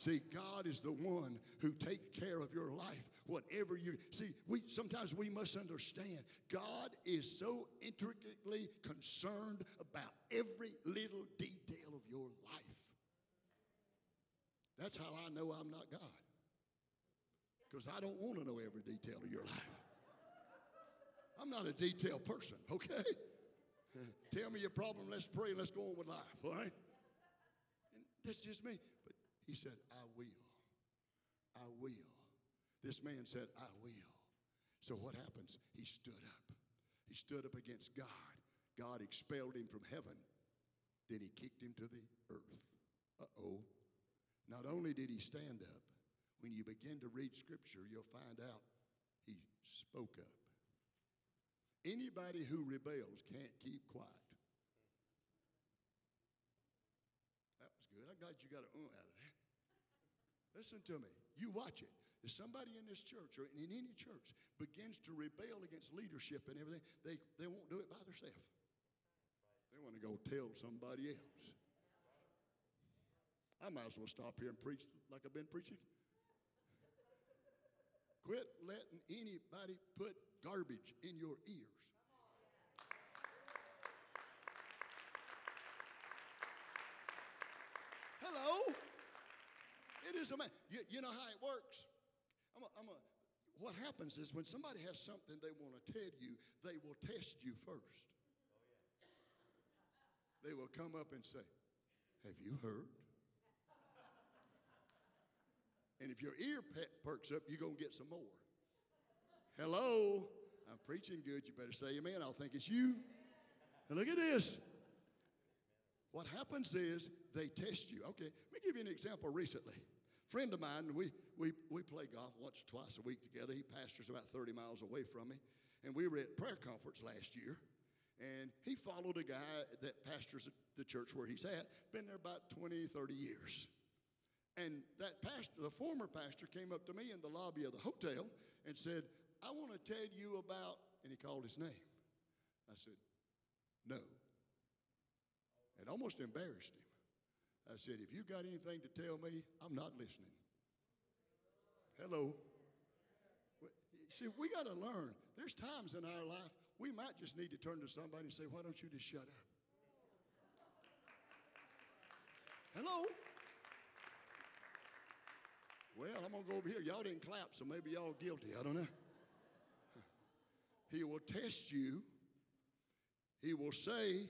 See, God is the one who takes care of your life. Whatever you see, we sometimes we must understand God is so intricately concerned about every little detail of your life. That's how I know I'm not God. Because I don't want to know every detail of your life. I'm not a detailed person, okay? Tell me your problem, let's pray, let's go on with life, all right? And that's just me. He said, I will. I will. This man said, I will. So what happens? He stood up. He stood up against God. God expelled him from heaven. Then he kicked him to the earth. Uh oh. Not only did he stand up, when you begin to read scripture, you'll find out he spoke up. Anybody who rebels can't keep quiet. That was good. I'm glad you got an uh out. Listen to me. You watch it. If somebody in this church or in any church begins to rebel against leadership and everything, they, they won't do it by themselves. They want to go tell somebody else. I might as well stop here and preach like I've been preaching. Quit letting anybody put garbage in your ears. Hello? It is a man. You, you know how it works? I'm a, I'm a, what happens is when somebody has something they want to tell you, they will test you first. They will come up and say, Have you heard? And if your ear pe- perks up, you're going to get some more. Hello? I'm preaching good. You better say amen. I'll think it's you. And look at this. What happens is they test you. Okay, let me give you an example recently. Friend of mine, we, we, we play golf once or twice a week together. He pastors about 30 miles away from me. And we were at prayer conference last year. And he followed a guy that pastors the church where he's at, been there about 20, 30 years. And that pastor, the former pastor, came up to me in the lobby of the hotel and said, I want to tell you about, and he called his name. I said, No. It almost embarrassed him. I said, If you got anything to tell me, I'm not listening. Hello. See, we got to learn. There's times in our life we might just need to turn to somebody and say, Why don't you just shut up? Hello? Well, I'm going to go over here. Y'all didn't clap, so maybe y'all guilty. I don't know. He will test you. He will say,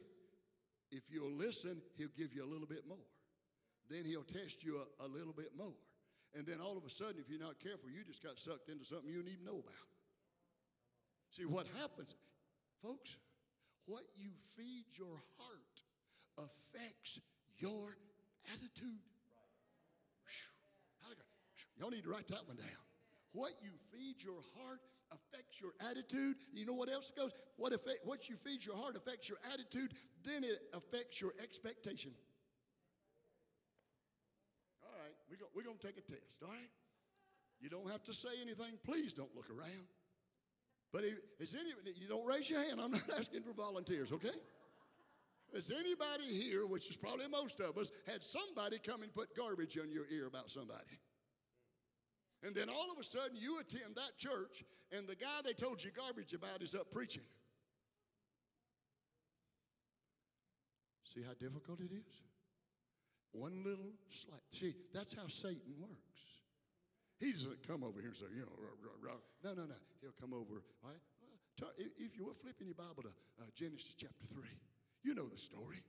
if you'll listen, he'll give you a little bit more. Then he'll test you a, a little bit more. And then all of a sudden, if you're not careful, you just got sucked into something you didn't even know about. See, what happens, folks, what you feed your heart affects your attitude. Y'all need to write that one down. What you feed your heart affects your attitude. You know what else goes? What, affect, what you feed your heart affects your attitude, then it affects your expectation. All right, we're going we're gonna take a test, all right? You don't have to say anything. Please don't look around. But if, is any, you don't raise your hand. I'm not asking for volunteers, okay? Has anybody here, which is probably most of us, had somebody come and put garbage on your ear about somebody? And then all of a sudden you attend that church and the guy they told you garbage about is up preaching. See how difficult it is? One little slight. See, that's how Satan works. He doesn't come over here and say, you know, rah, rah, rah. no, no, no. He'll come over, all right? If- if you were flipping your Bible to uh, Genesis chapter 3. You know the story.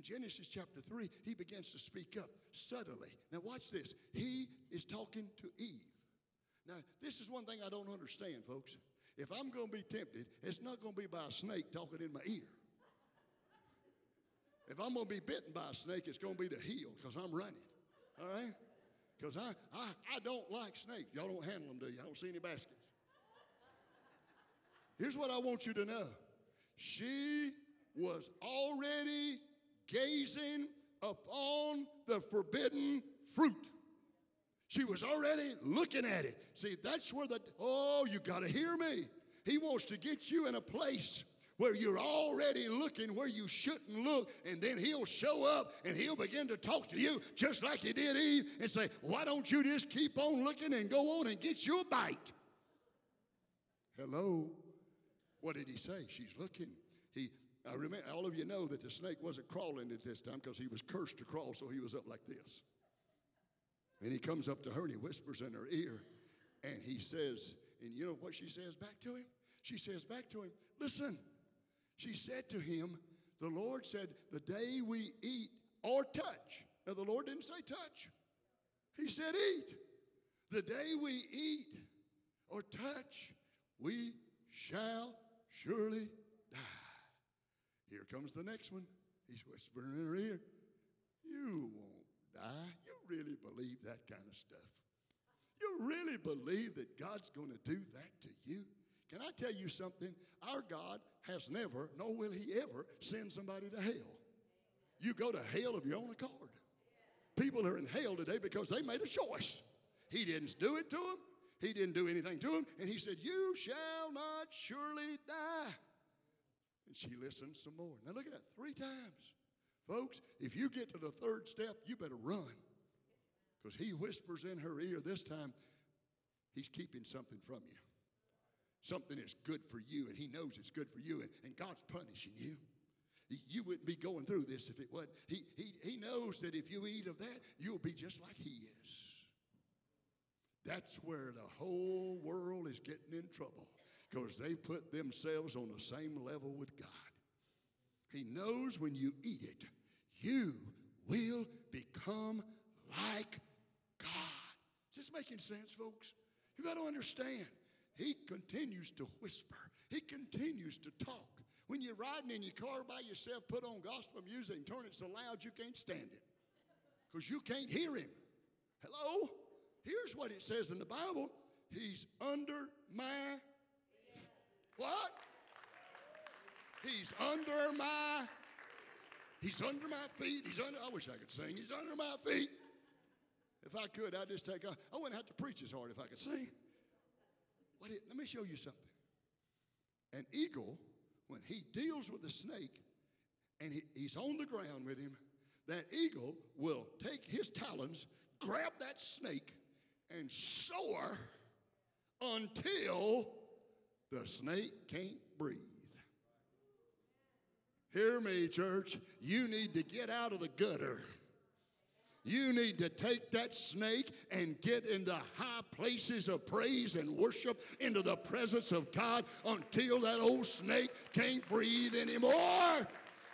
In Genesis chapter 3, he begins to speak up subtly. Now, watch this. He is talking to Eve. Now, this is one thing I don't understand, folks. If I'm going to be tempted, it's not going to be by a snake talking in my ear. If I'm going to be bitten by a snake, it's going to be to heal because I'm running. All right? Because I, I, I don't like snakes. Y'all don't handle them, do you? I don't see any baskets. Here's what I want you to know she was already gazing upon the forbidden fruit. She was already looking at it. See, that's where the, oh, you got to hear me. He wants to get you in a place where you're already looking where you shouldn't look, and then he'll show up and he'll begin to talk to you just like he did Eve and say, Why don't you just keep on looking and go on and get your bite? Hello? What did he say? She's looking. He, I remember, all of you know that the snake wasn't crawling at this time because he was cursed to crawl, so he was up like this. And he comes up to her and he whispers in her ear, and he says, and you know what she says back to him? She says back to him, Listen, she said to him, The Lord said, The day we eat or touch. Now, the Lord didn't say touch, He said eat. The day we eat or touch, we shall surely. Here comes the next one. He's whispering in her ear, You won't die. You really believe that kind of stuff? You really believe that God's going to do that to you? Can I tell you something? Our God has never, nor will He ever, send somebody to hell. You go to hell of your own accord. People are in hell today because they made a choice. He didn't do it to them, He didn't do anything to them, and He said, You shall not surely die. And she listened some more. Now look at that, three times. Folks, if you get to the third step, you better run. Because he whispers in her ear this time, he's keeping something from you. Something is good for you, and he knows it's good for you, and, and God's punishing you. You wouldn't be going through this if it wasn't. He, he, he knows that if you eat of that, you'll be just like he is. That's where the whole world is getting in trouble because they put themselves on the same level with God. He knows when you eat it, you will become like God. Is this making sense, folks? You got to understand. He continues to whisper. He continues to talk. When you're riding in your car by yourself, put on gospel music and turn it so loud you can't stand it because you can't hear him. Hello? Here's what it says in the Bible He's under my. What? He's under my. He's under my feet. He's under. I wish I could sing. He's under my feet. If I could, I'd just take. I wouldn't have to preach as hard if I could sing. What it, let me show you something. An eagle, when he deals with a snake, and he, he's on the ground with him, that eagle will take his talons, grab that snake, and soar until the snake can't breathe. Hear me, church. You need to get out of the gutter. You need to take that snake and get in the high places of praise and worship into the presence of God until that old snake can't breathe anymore.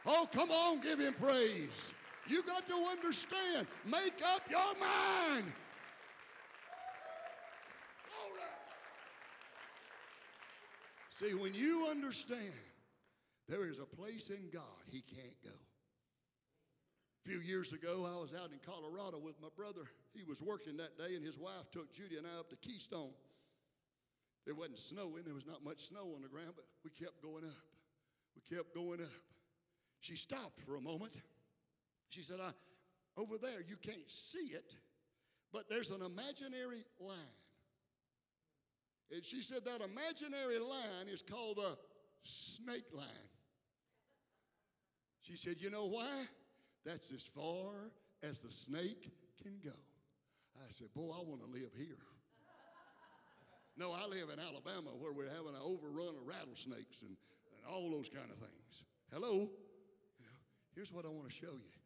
Oh, come on, give him praise. You got to understand. Make up your mind. Glory. See, when you understand there is a place in God he can't go. A few years ago, I was out in Colorado with my brother. He was working that day, and his wife took Judy and I up to Keystone. It wasn't snowing, there was not much snow on the ground, but we kept going up. We kept going up. She stopped for a moment. She said, I, Over there, you can't see it, but there's an imaginary line. And she said, That imaginary line is called the snake line. She said, You know why? That's as far as the snake can go. I said, Boy, I want to live here. No, I live in Alabama where we're having an overrun of rattlesnakes and, and all those kind of things. Hello? You know, here's what I want to show you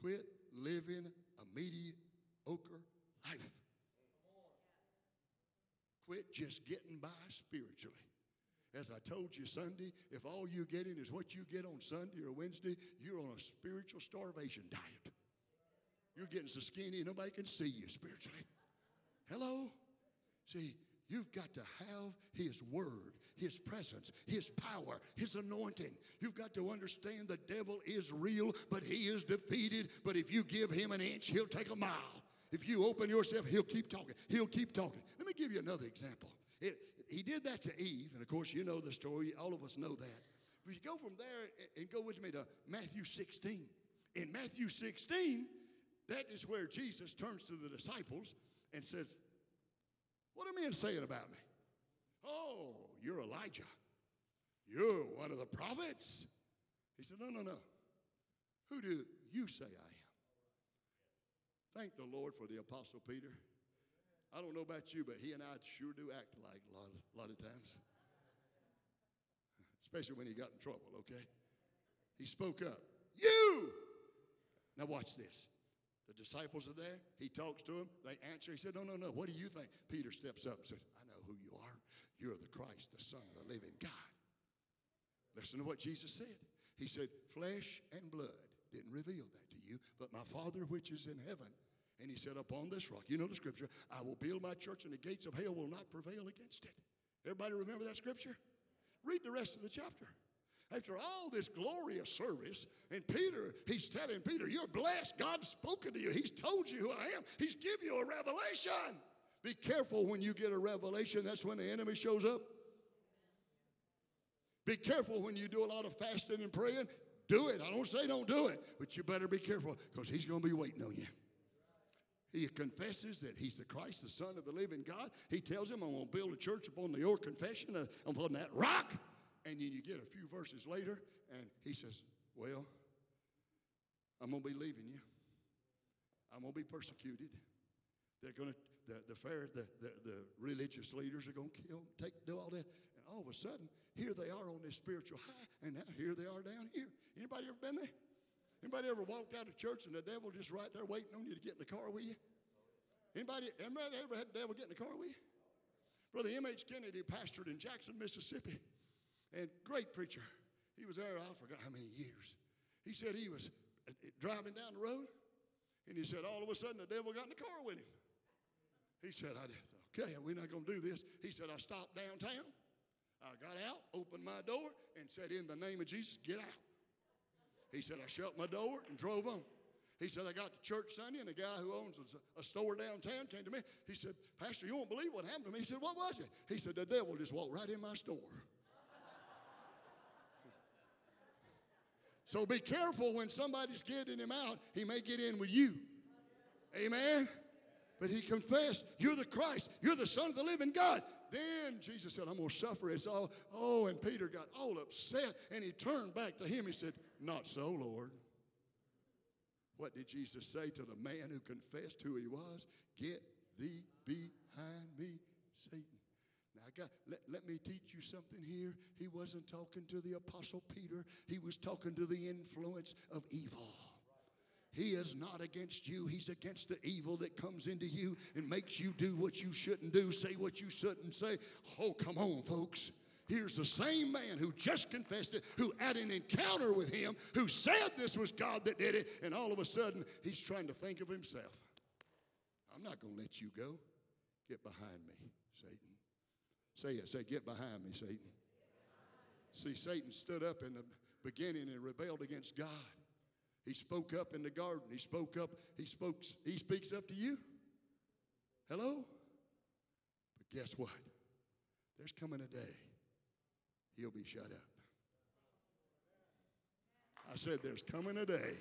quit living a mediocre life. Quit just getting by spiritually. As I told you Sunday, if all you're getting is what you get on Sunday or Wednesday, you're on a spiritual starvation diet. You're getting so skinny, nobody can see you spiritually. Hello? See, you've got to have His Word, His presence, His power, His anointing. You've got to understand the devil is real, but he is defeated. But if you give him an inch, he'll take a mile. If you open yourself, he'll keep talking. He'll keep talking. Let me give you another example. It, he did that to Eve, and of course, you know the story. All of us know that. But you go from there and go with me to Matthew 16. In Matthew 16, that is where Jesus turns to the disciples and says, What are men saying about me? Oh, you're Elijah. You're one of the prophets. He said, No, no, no. Who do you say I am? Thank the Lord for the Apostle Peter. I don't know about you, but he and I sure do act like a lot of, a lot of times. Especially when he got in trouble, okay? He spoke up. You! Now watch this. The disciples are there. He talks to them. They answer. He said, No, no, no. What do you think? Peter steps up and said, I know who you are. You're the Christ, the Son of the living God. Listen to what Jesus said. He said, Flesh and blood didn't reveal that you, but my Father which is in heaven. And he said, Upon this rock, you know the scripture, I will build my church, and the gates of hell will not prevail against it. Everybody remember that scripture? Read the rest of the chapter. After all this glorious service, and Peter, he's telling Peter, You're blessed. God's spoken to you. He's told you who I am. He's give you a revelation. Be careful when you get a revelation. That's when the enemy shows up. Be careful when you do a lot of fasting and praying. Do it. I don't say don't do it, but you better be careful because he's going to be waiting on you. He confesses that he's the Christ, the Son of the living God. He tells him, I'm going to build a church upon your confession, uh, upon that rock. And then you get a few verses later, and he says, Well, I'm going to be leaving you. I'm going to be persecuted. They're going to, the, the, the, the, the religious leaders are going to kill, take, do all that. All of a sudden, here they are on this spiritual high, and now here they are down here. Anybody ever been there? Anybody ever walked out of church and the devil just right there waiting on you to get in the car with you? Anybody, anybody ever had the devil get in the car with you? Brother M.H. Kennedy pastored in Jackson, Mississippi, and great preacher. He was there, I forgot how many years. He said he was uh, driving down the road, and he said all of a sudden the devil got in the car with him. He said, I did, okay, we're not going to do this. He said, I stopped downtown. I got out, opened my door, and said, In the name of Jesus, get out. He said, I shut my door and drove on. He said, I got to church Sunday, and a guy who owns a, store downtown came to me. He said, Pastor, you won't believe what happened to me. He said, What was it? He said, The devil just walked right in my store. so be careful when somebody's getting him out, he may get in with you. Amen. But he confessed, You're the Christ, you're the Son of the living God. Then Jesus said, I'm going to suffer. It's all, oh, and Peter got all upset and he turned back to him. He said, Not so, Lord. What did Jesus say to the man who confessed who he was? Get thee behind me, Satan. Now, I got, let, let me teach you something here. He wasn't talking to the Apostle Peter, he was talking to the influence of evil. He is not against you. He's against the evil that comes into you and makes you do what you shouldn't do, say what you shouldn't say. Oh, come on, folks. Here's the same man who just confessed it, who had an encounter with him, who said this was God that did it, and all of a sudden he's trying to think of himself. I'm not going to let you go. Get behind me, Satan. Say it. Say, get behind me, Satan. See, Satan stood up in the beginning and rebelled against God. He spoke up in the garden. He spoke up. He spoke. He speaks up to you. Hello? But guess what? There's coming a day he'll be shut up. I said, There's coming a day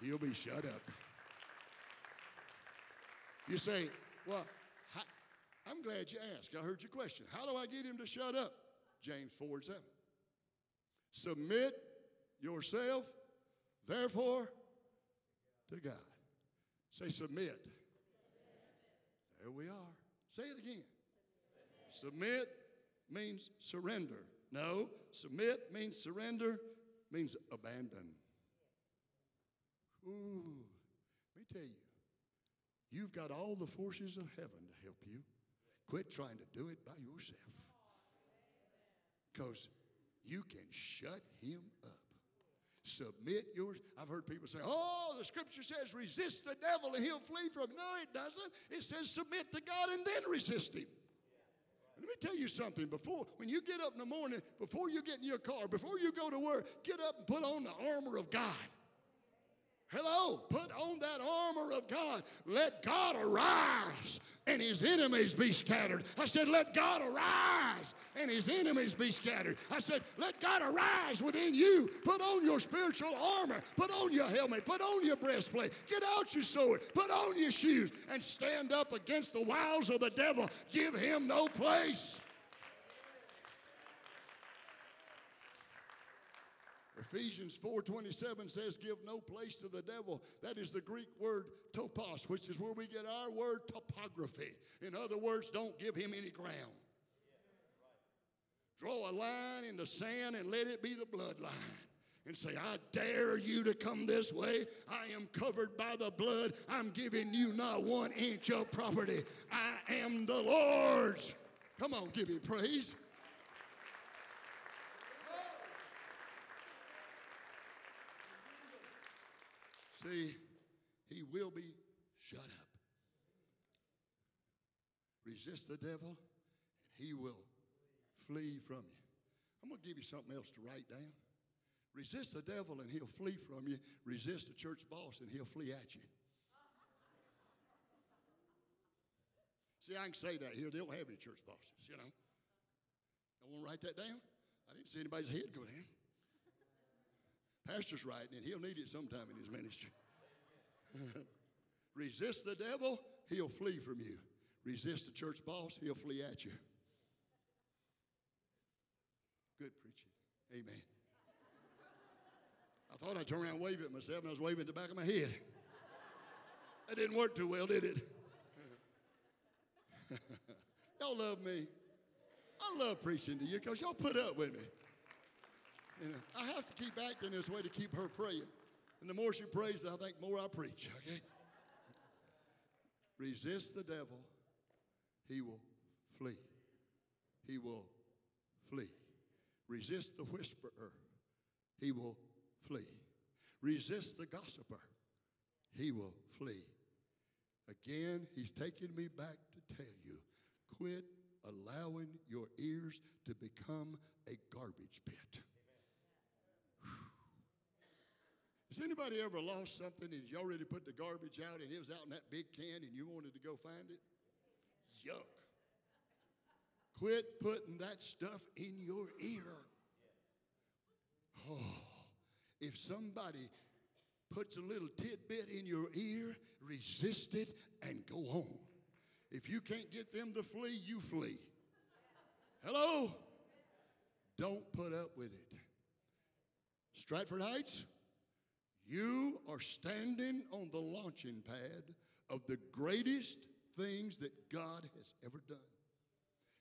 he'll be shut up. You say, Well, I'm glad you asked. I heard your question. How do I get him to shut up? James 4 and 7. Submit yourself Therefore, to God. Say, submit. There we are. Say it again. Submit means surrender. No, submit means surrender, means abandon. Ooh, let me tell you, you've got all the forces of heaven to help you. Quit trying to do it by yourself. Because you can shut him up. Submit yours. I've heard people say, oh, the scripture says resist the devil and he'll flee from you. No, it doesn't. It says submit to God and then resist him. Let me tell you something. Before, when you get up in the morning, before you get in your car, before you go to work, get up and put on the armor of God. Hello, put on that armor of God. Let God arise and his enemies be scattered. I said, let God arise and his enemies be scattered. I said, let God arise within you. Put on your spiritual armor. Put on your helmet. Put on your breastplate. Get out your sword. Put on your shoes and stand up against the wiles of the devil. Give him no place. Ephesians 4:27 says give no place to the devil. That is the Greek word topos, which is where we get our word topography. In other words, don't give him any ground. Draw a line in the sand and let it be the bloodline. And say, I dare you to come this way. I am covered by the blood. I'm giving you not one inch of property. I am the Lord's. Come on, give him praise. See, he will be shut up. Resist the devil, and he will flee from you. I'm going to give you something else to write down. Resist the devil, and he'll flee from you. Resist the church boss, and he'll flee at you. See, I can say that here. They don't have any church bosses, you know. I want to write that down. I didn't see anybody's head go down. Pastor's writing it. He'll need it sometime in his ministry. Resist the devil, he'll flee from you. Resist the church boss, he'll flee at you. Good preaching. Amen. I thought I'd turn around and wave at myself, and I was waving at the back of my head. That didn't work too well, did it? y'all love me. I love preaching to you because y'all put up with me. Know, I have to keep acting this way to keep her praying. And the more she prays, I think more I preach, okay? Resist the devil, he will flee. He will flee. Resist the whisperer, he will flee. Resist the gossiper, he will flee. Again, he's taking me back to tell you quit allowing your ears to become a garbage pit. Has anybody ever lost something and you already put the garbage out and it was out in that big can and you wanted to go find it? Yuck. Quit putting that stuff in your ear. Oh, if somebody puts a little tidbit in your ear, resist it and go on. If you can't get them to flee, you flee. Hello? Don't put up with it. Stratford Heights, you are standing on the launching pad of the greatest things that God has ever done.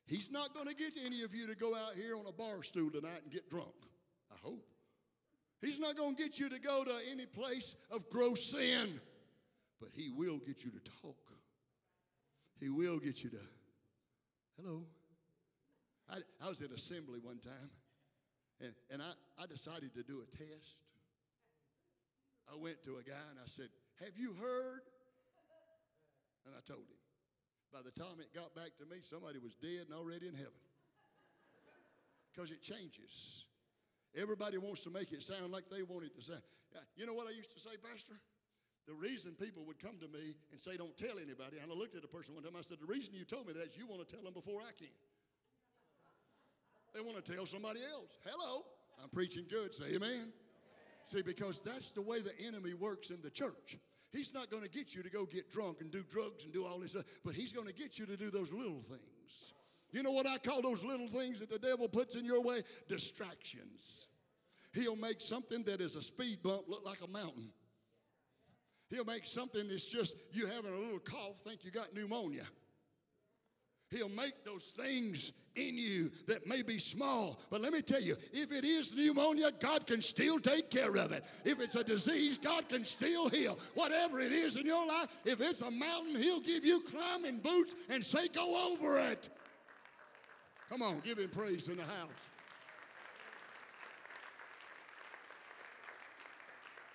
He's not going to get any of you to go out here on a bar stool tonight and get drunk. I hope. He's not going to get you to go to any place of gross sin, but He will get you to talk. He will get you to, hello. I, I was at assembly one time, and, and I, I decided to do a test. I went to a guy and I said, Have you heard? And I told him. By the time it got back to me, somebody was dead and already in heaven. Because it changes. Everybody wants to make it sound like they want it to sound. You know what I used to say, Pastor? The reason people would come to me and say, Don't tell anybody, and I looked at a person one time, I said, The reason you told me that is you want to tell them before I can. They want to tell somebody else. Hello, I'm preaching good. Say amen. See, because that's the way the enemy works in the church. He's not going to get you to go get drunk and do drugs and do all this stuff, but he's going to get you to do those little things. You know what I call those little things that the devil puts in your way? Distractions. He'll make something that is a speed bump look like a mountain. He'll make something that's just you having a little cough, think you got pneumonia. He'll make those things in you that may be small. But let me tell you, if it is pneumonia, God can still take care of it. If it's a disease, God can still heal. Whatever it is in your life, if it's a mountain, He'll give you climbing boots and say, Go over it. Come on, give Him praise in the house.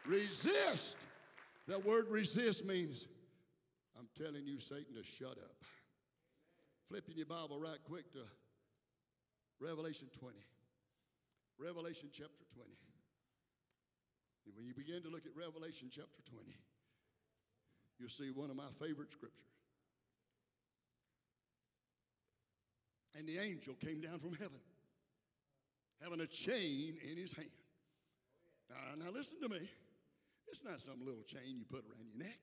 Resist. That word resist means, I'm telling you, Satan, to shut up. Flipping your Bible right quick to Revelation 20. Revelation chapter 20. And when you begin to look at Revelation chapter 20, you'll see one of my favorite scriptures. And the angel came down from heaven, having a chain in his hand. Now, now listen to me. It's not some little chain you put around your neck.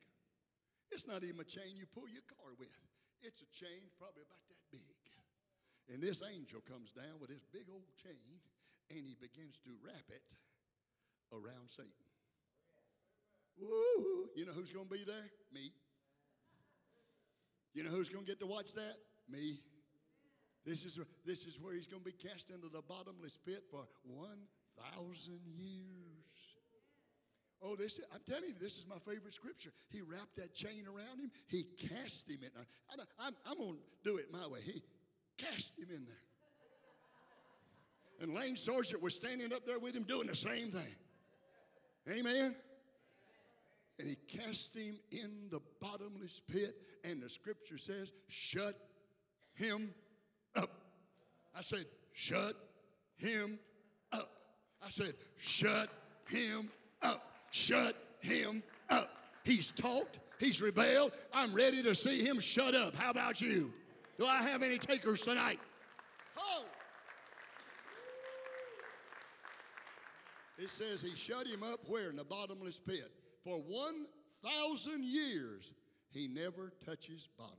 It's not even a chain you pull your car with. It's a chain probably about. And this angel comes down with this big old chain and he begins to wrap it around Satan. Woo! You know who's going to be there? Me. You know who's going to get to watch that? Me. This is, this is where he's going to be cast into the bottomless pit for 1,000 years. Oh, this I'm telling you, this is my favorite scripture. He wrapped that chain around him. He cast him in. I, am going to do it my way. He cast him in there. And Lane Sargent was standing up there with him doing the same thing. Amen. And he cast him in the bottomless pit, and the scripture says, Shut him up. I said, Shut him up. I said, Shut him up shut him up. He's talked, he's rebelled. I'm ready to see him shut up. How about you? Do I have any takers tonight? Oh! It says he shut him up where? In the bottomless pit. For 1,000 years, he never touches bottom.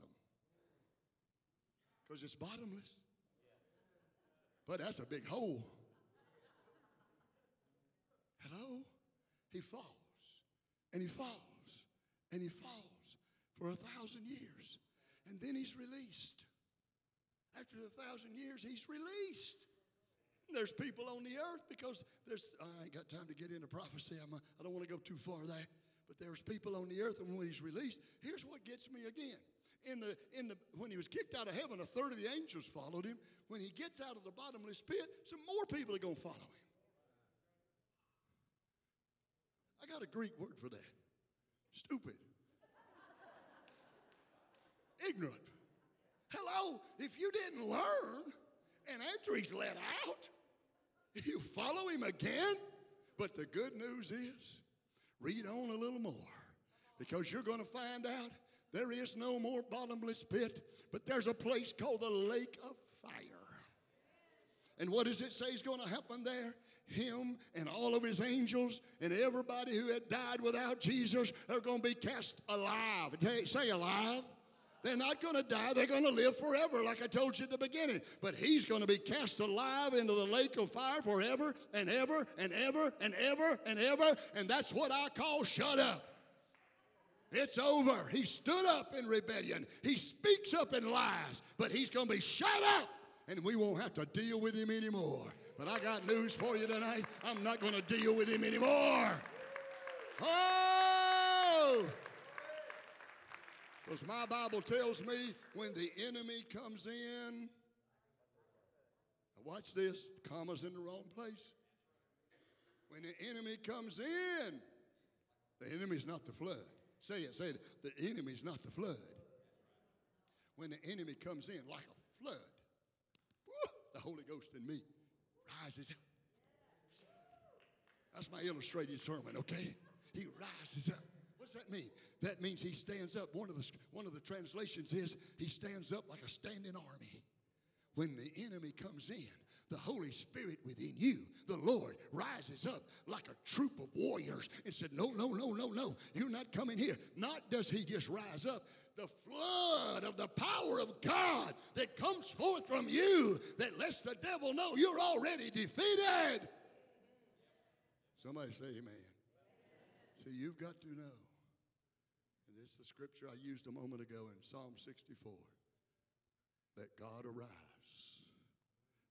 Because it's bottomless. But that's a big hole. Hello? he falls and he falls and he falls for a thousand years. And then he's released. After a thousand years, he's released. There's people on the earth because there's, I ain't got time to get into prophecy. I'm a, I don't want to go too far there. But there's people on the earth, and when he's released, here's what gets me again. In the, in the, when he was kicked out of heaven, a third of the angels followed him. When he gets out of the bottomless pit, some more people are going to follow him. I got a Greek word for that stupid, ignorant. Hello, if you didn't learn, and after he's let out, you follow him again. But the good news is, read on a little more because you're going to find out there is no more bottomless pit, but there's a place called the lake of fire. And what does it say is going to happen there? him and all of his angels and everybody who had died without Jesus are going to be cast alive. Say alive. They're not going to die. They're going to live forever, like I told you at the beginning. But he's going to be cast alive into the lake of fire forever and ever and ever and ever and ever. And that's what I call shut up. It's over. He stood up in rebellion. He speaks up in lies, but he's going to be shut up and we won't have to deal with him anymore. But I got news for you tonight. I'm not going to deal with him anymore. Oh! Because my Bible tells me when the enemy comes in, watch this, comma's in the wrong place. When the enemy comes in, the enemy's not the flood. Say it, say it. The enemy's not the flood. When the enemy comes in like a flood, the Holy Ghost in me rises up. That's my illustrated sermon, okay? He rises up. Does that mean? That means he stands up. One of the one of the translations is he stands up like a standing army. When the enemy comes in, the Holy Spirit within you, the Lord, rises up like a troop of warriors and said, No, no, no, no, no, you're not coming here. Not does he just rise up, the flood of the power of God that comes forth from you that lets the devil know you're already defeated. Somebody say amen. See, you've got to know. Is the scripture I used a moment ago in Psalm 64. Let God arise.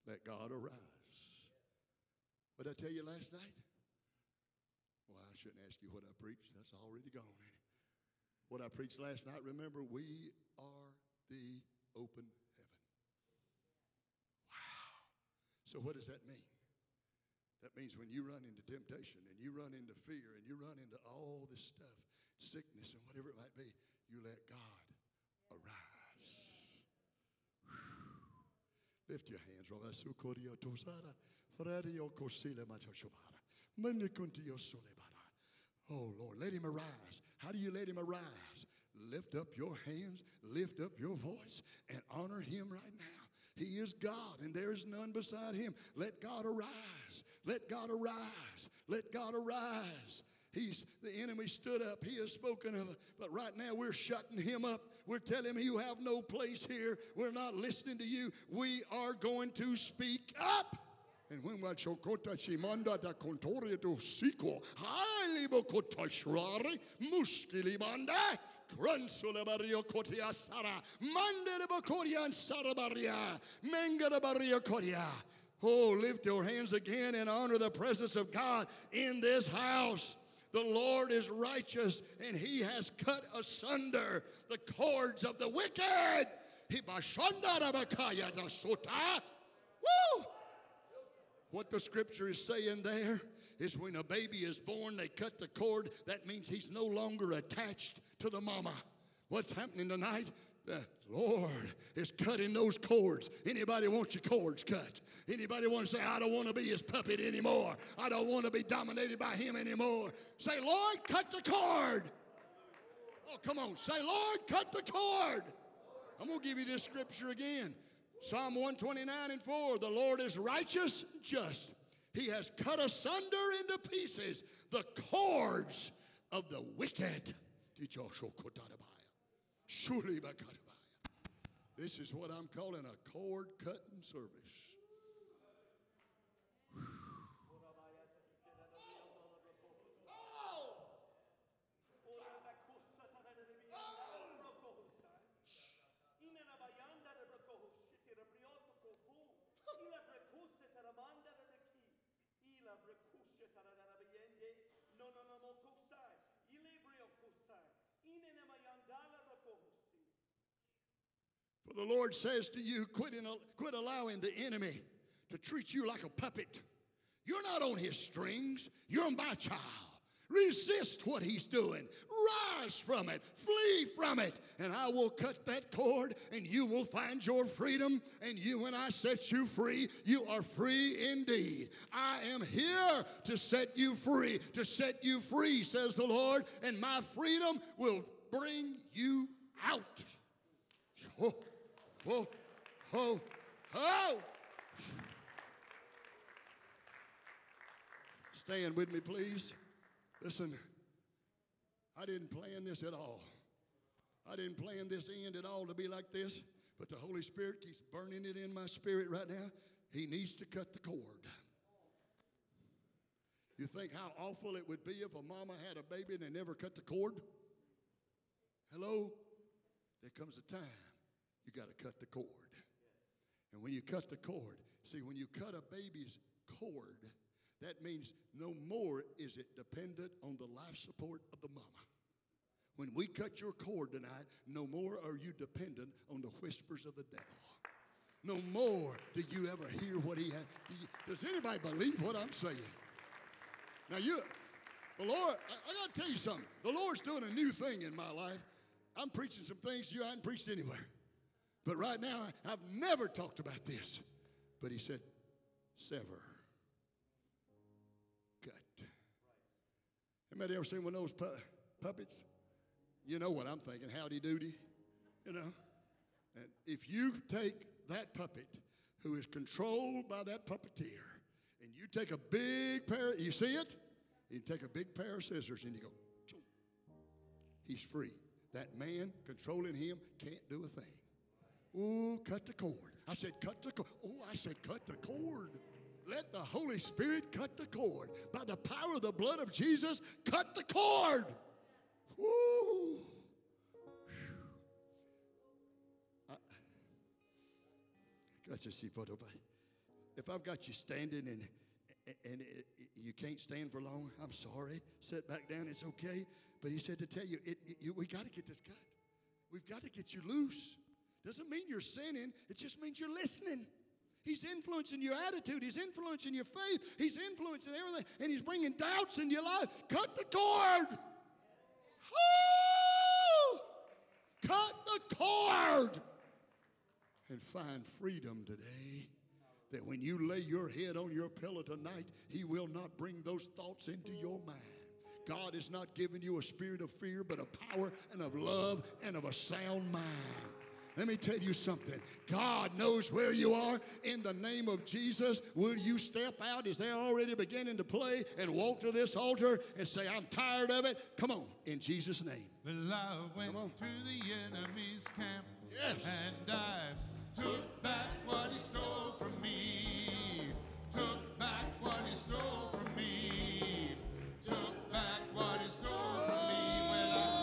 Let God arise. What did I tell you last night? Well, I shouldn't ask you what I preached. That's already gone. What I preached last night, remember, we are the open heaven. Wow. So, what does that mean? That means when you run into temptation and you run into fear and you run into all this stuff, sickness and whatever it might be, you let God arise. Whew. Lift your hands. Oh Lord, let him arise. How do you let him arise? Lift up your hands, lift up your voice, and honor him right now. He is God, and there is none beside him. Let God arise. Let God arise. Let God arise. He's the enemy stood up. He has spoken of. But right now we're shutting him up. We're telling him you have no place here. We're not listening to you. We are going to speak up. And when we chokota shimanda da contoria do siko, highly bokota shrari, muskili banda, crunsula barrio kotia sara, mandele bokoria and sarabaria, mengala barrio koria. Oh, lift your hands again and honor the presence of God in this house. The Lord is righteous and he has cut asunder the cords of the wicked. Woo! What the scripture is saying there is when a baby is born, they cut the cord. That means he's no longer attached to the mama. What's happening tonight? The Lord is cutting those cords. Anybody want your cords cut? Anybody want to say, I don't want to be his puppet anymore. I don't want to be dominated by him anymore. Say, Lord, cut the cord. Oh, come on. Say, Lord, cut the cord. I'm going to give you this scripture again. Psalm 129 and 4 The Lord is righteous and just. He has cut asunder into pieces the cords of the wicked. This is what I'm calling a cord cutting service. For the Lord says to you, quit, in, quit allowing the enemy to treat you like a puppet. You're not on his strings, you're my child. Resist what he's doing. Rise from it. Flee from it. And I will cut that cord and you will find your freedom. And you, when I set you free, you are free indeed. I am here to set you free. To set you free, says the Lord. And my freedom will bring you out. Oh, oh, oh, oh. Stand with me, please. Listen, I didn't plan this at all. I didn't plan this end at all to be like this, but the Holy Spirit keeps burning it in my spirit right now. He needs to cut the cord. You think how awful it would be if a mama had a baby and they never cut the cord? Hello? There comes a time you got to cut the cord. And when you cut the cord, see, when you cut a baby's cord, that means no more is it dependent on the life support of the mama. When we cut your cord tonight, no more are you dependent on the whispers of the devil. No more do you ever hear what he has. Do does anybody believe what I'm saying? Now, you, the Lord, I, I got to tell you something. The Lord's doing a new thing in my life. I'm preaching some things you hadn't preached anywhere. But right now, I've never talked about this. But he said, sever. Cut. Anybody ever seen one of those pu- puppets? You know what I'm thinking, howdy doody, you know? And if you take that puppet who is controlled by that puppeteer, and you take a big pair, you see it? You take a big pair of scissors and you go, he's free. That man controlling him can't do a thing. Oh, cut the cord. I said, cut the cord. Oh, I said, cut the cord. Let the Holy Spirit cut the cord. By the power of the blood of Jesus, cut the cord. Woo. If I've got you standing and and it, it, you can't stand for long, I'm sorry. Sit back down. It's okay. But he said to tell you, it, you we got to get this cut. We've got to get you loose. Doesn't mean you're sinning. It just means you're listening. He's influencing your attitude. He's influencing your faith. He's influencing everything. And he's bringing doubts in your life. Cut the cord. Oh! Cut the cord and find freedom today. That when you lay your head on your pillow tonight, He will not bring those thoughts into your mind. God has not given you a spirit of fear, but a power and of love and of a sound mind. Let me tell you something. God knows where you are. In the name of Jesus, will you step out? Is they already beginning to play and walk to this altar and say, I'm tired of it? Come on, in Jesus' name. Well, I went to the enemy's camp. Yes. And I took back what he stole from me. Took back what he stole from me. Took back what he stole from me. When I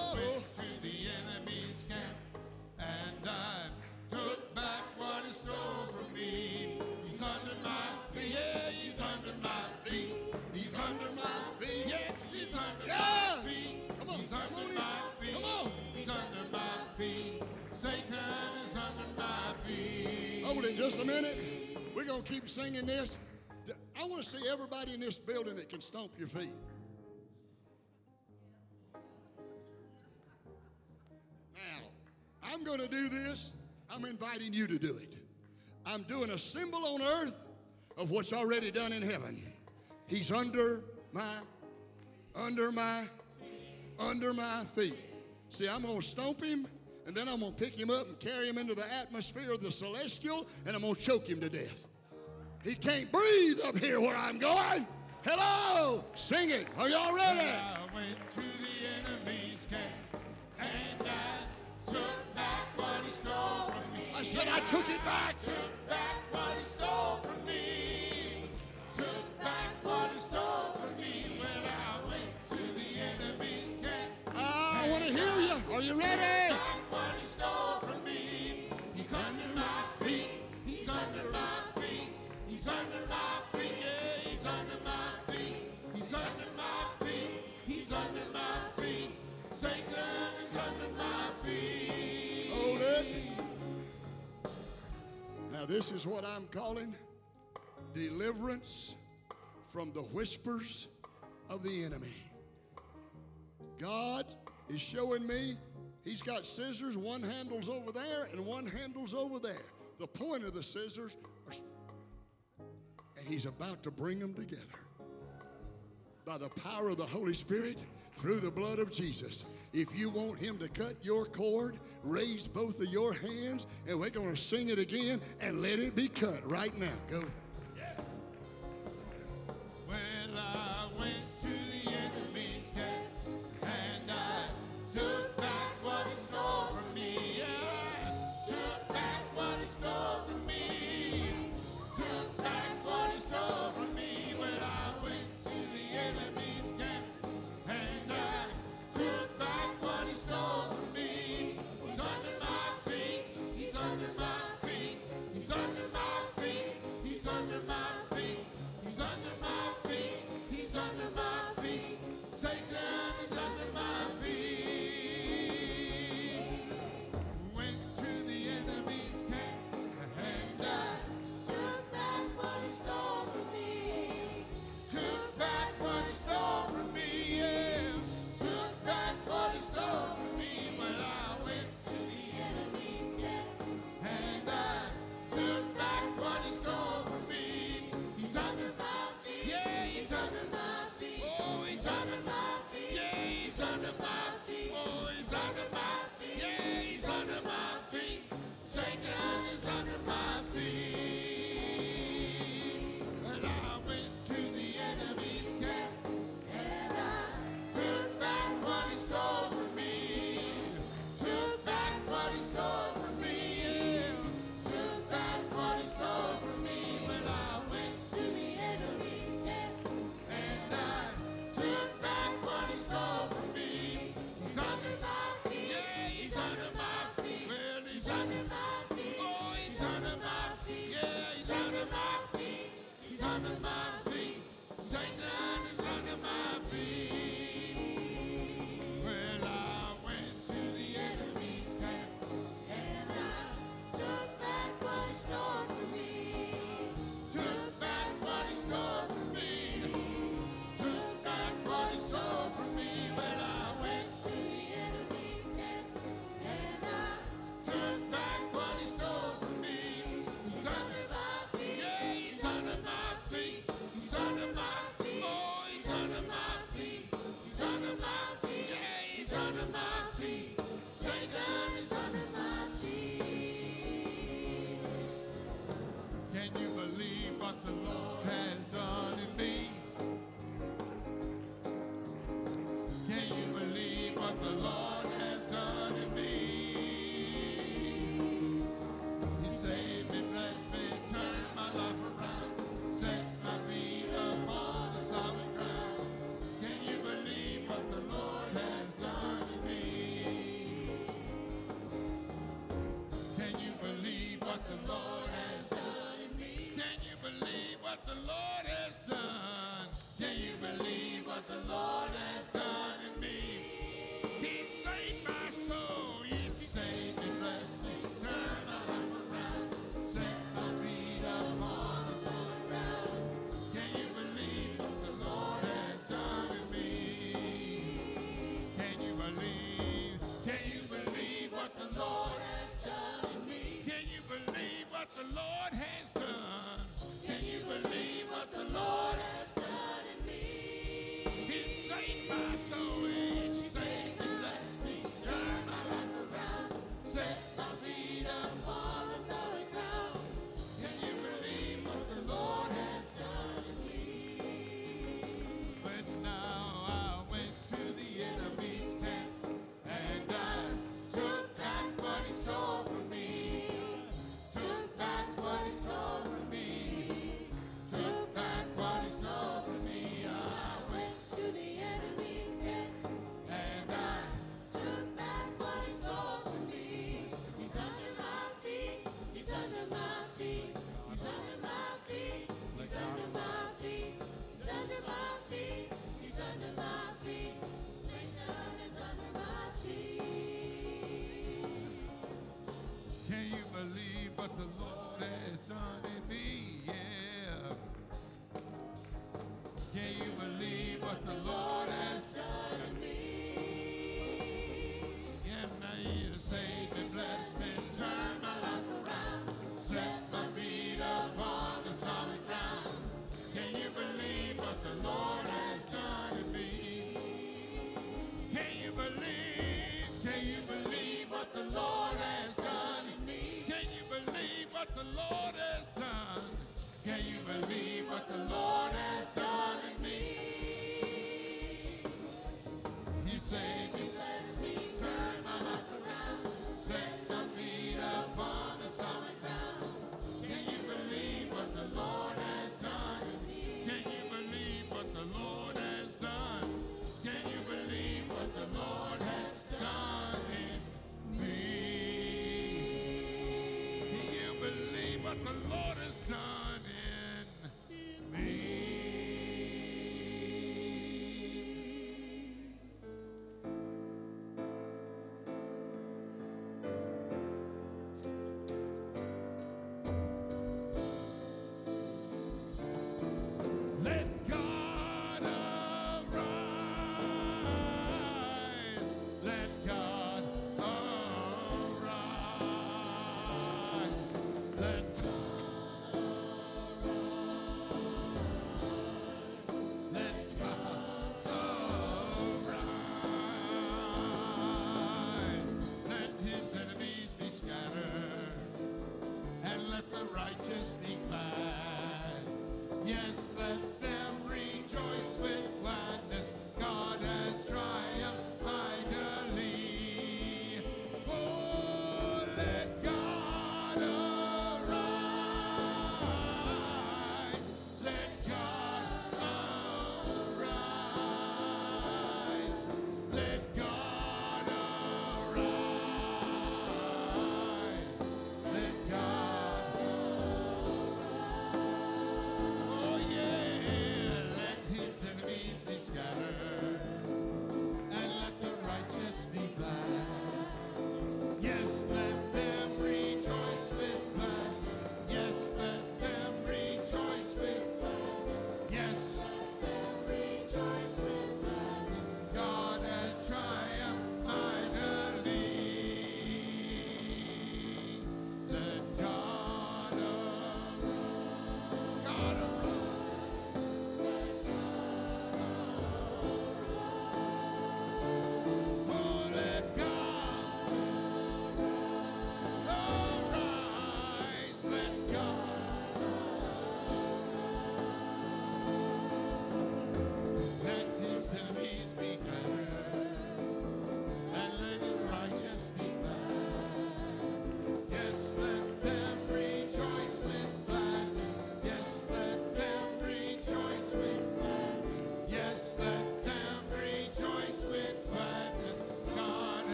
I took back what he stole from me. He's under my feet. Yeah, he's under my feet. He's under my feet. Yes, he's under Yeah. my feet. Come on, He's come under on my feet. Come on. He's under my feet. Satan is under my feet. Hold it just a minute. We're going to keep singing this. I want to see everybody in this building that can stomp your feet. I'm going to do this. I'm inviting you to do it. I'm doing a symbol on earth of what's already done in heaven. He's under my, under my, under my feet. See, I'm going to stomp him, and then I'm going to pick him up and carry him into the atmosphere of the celestial, and I'm going to choke him to death. He can't breathe up here where I'm going. Hello, sing it. Are y'all ready? I said I took it back. Took back what he stole from me. Took back what he stole from me when I went to the enemy's camp. Ah, I want to hear you. Are you ready? Back what he stole from me. He's under my feet. He's under my feet. He's under my feet. Yeah, he's under my feet. He's under my feet. He's under my feet. Satan is under my feet. Hold it. Now, this is what I'm calling deliverance from the whispers of the enemy. God is showing me He's got scissors, one handle's over there and one handle's over there. The point of the scissors are, and He's about to bring them together by the power of the Holy Spirit through the blood of Jesus. If you want Him to cut your cord, raise both of your hands, and we're going to sing it again and let it be cut right now. Go. Well, I went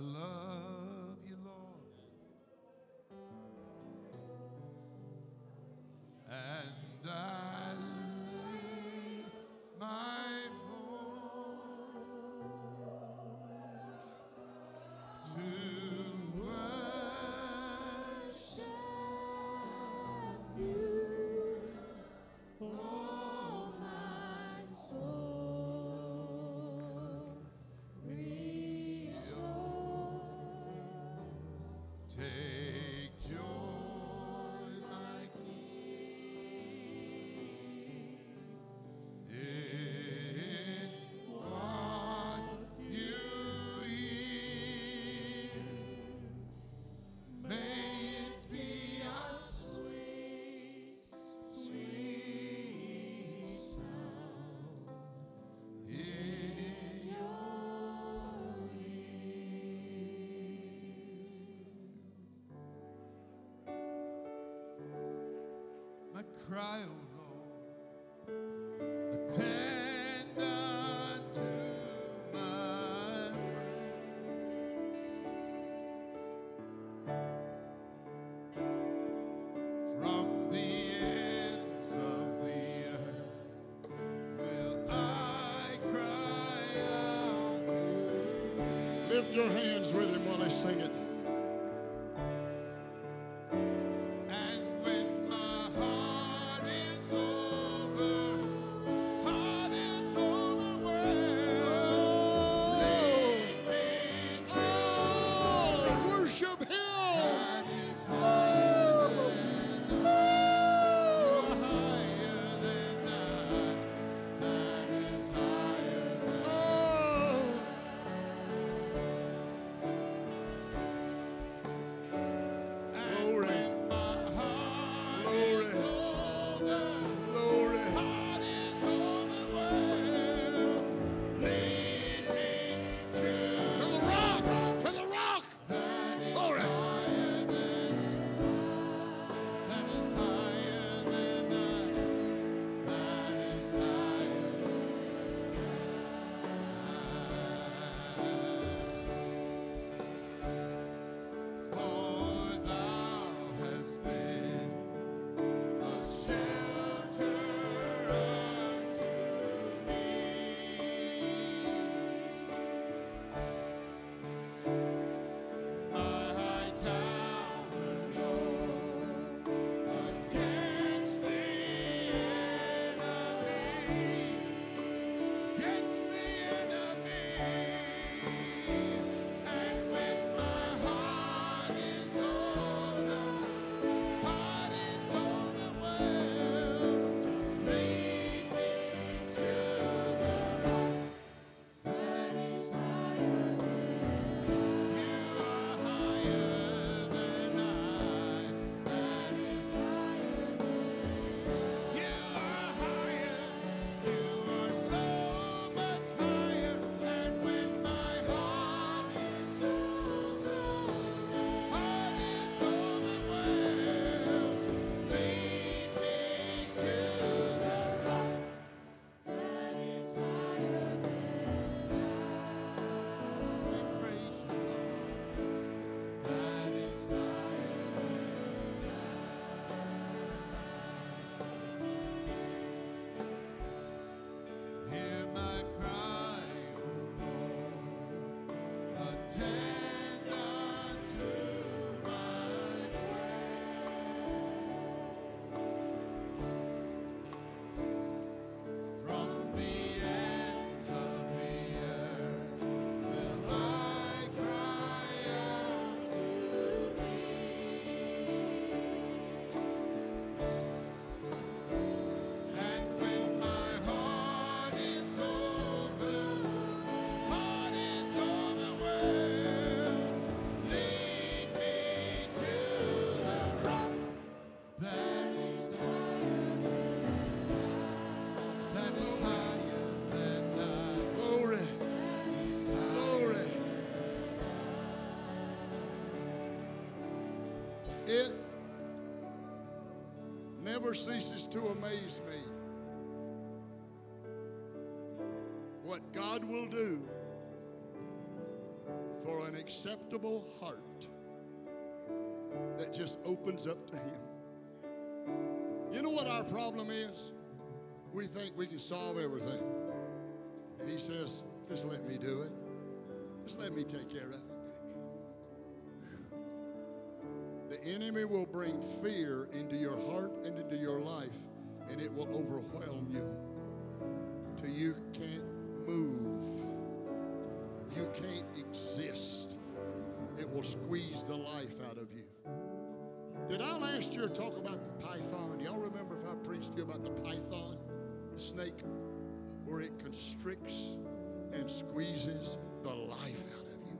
love cry, O Lord, attend unto my. From the ends of the earth will I cry out to thee. Lift your hands with him while they sing it. Never ceases to amaze me. What God will do for an acceptable heart that just opens up to Him. You know what our problem is? We think we can solve everything. And He says, just let me do it. Just let me take care of it. The enemy will bring fear into your heart and into your life, and it will overwhelm you till you can't move. You can't exist. It will squeeze the life out of you. Did I last year talk about the python? Y'all remember if I preached to you about the python, the snake, where it constricts and squeezes the life out of you?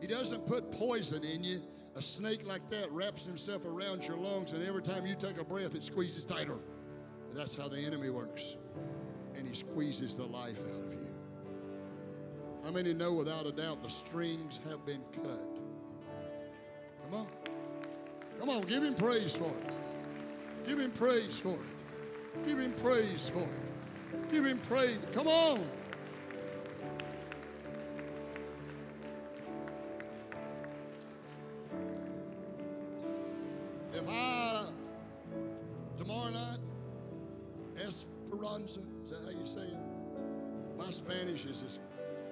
He doesn't put poison in you. A snake like that wraps himself around your lungs, and every time you take a breath, it squeezes tighter. And that's how the enemy works. And he squeezes the life out of you. How many know without a doubt the strings have been cut? Come on. Come on, give him praise for it. Give him praise for it. Give him praise for it. Give him praise. Come on. If I, tomorrow night, Esperanza, is that how you say it? My Spanish is as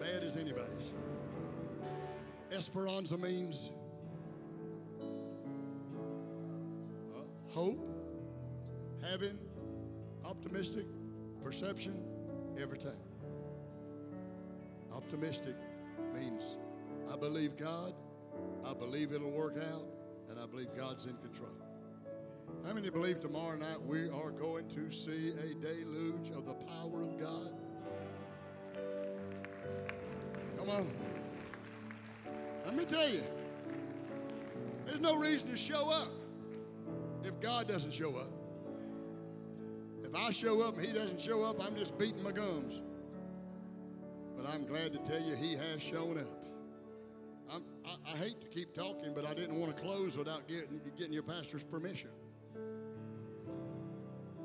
bad as anybody's. Esperanza means uh, hope, having optimistic perception every time. Optimistic means I believe God, I believe it'll work out, and I believe God's in control. How many believe tomorrow night we are going to see a deluge of the power of God? Come on. Let me tell you, there's no reason to show up if God doesn't show up. If I show up and He doesn't show up, I'm just beating my gums. But I'm glad to tell you He has shown up. I, I hate to keep talking, but I didn't want to close without getting, getting your pastor's permission.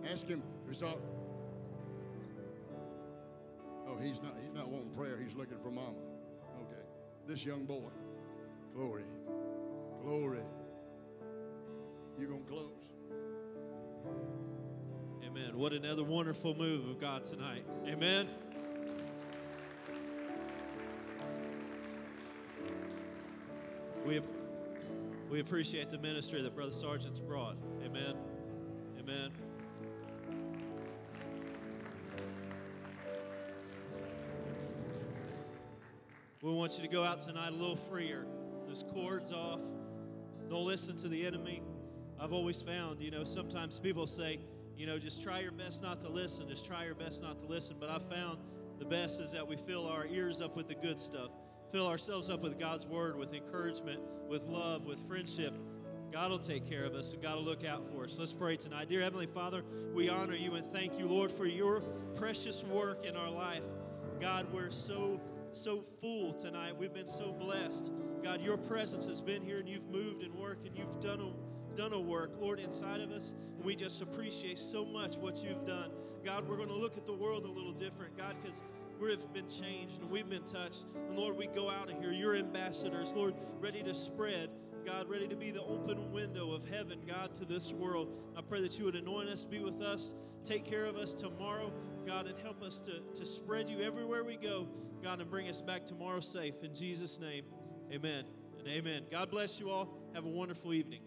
Ask him. All, oh, he's not. He's not wanting prayer. He's looking for Mama. Okay, this young boy. Glory, glory. You gonna close? Amen. What another wonderful move of God tonight. Amen. We, we appreciate the ministry that Brother Sargent's brought. Amen. Amen. We want you to go out tonight a little freer. Those cords off. Don't listen to the enemy. I've always found, you know, sometimes people say, you know, just try your best not to listen. Just try your best not to listen. But I've found the best is that we fill our ears up with the good stuff, fill ourselves up with God's word, with encouragement, with love, with friendship. God will take care of us and God will look out for us. Let's pray tonight. Dear Heavenly Father, we honor you and thank you, Lord, for your precious work in our life. God, we're so so full tonight. We've been so blessed. God, your presence has been here and you've moved and worked and you've done a, done a work, Lord, inside of us. And we just appreciate so much what you've done. God, we're going to look at the world a little different, God, because we've been changed and we've been touched. And Lord, we go out of here, your ambassadors, Lord, ready to spread. God, ready to be the open window of heaven, God, to this world. I pray that you would anoint us, be with us, take care of us tomorrow. God, and help us to, to spread you everywhere we go, God, and bring us back tomorrow safe. In Jesus' name, amen and amen. God bless you all. Have a wonderful evening.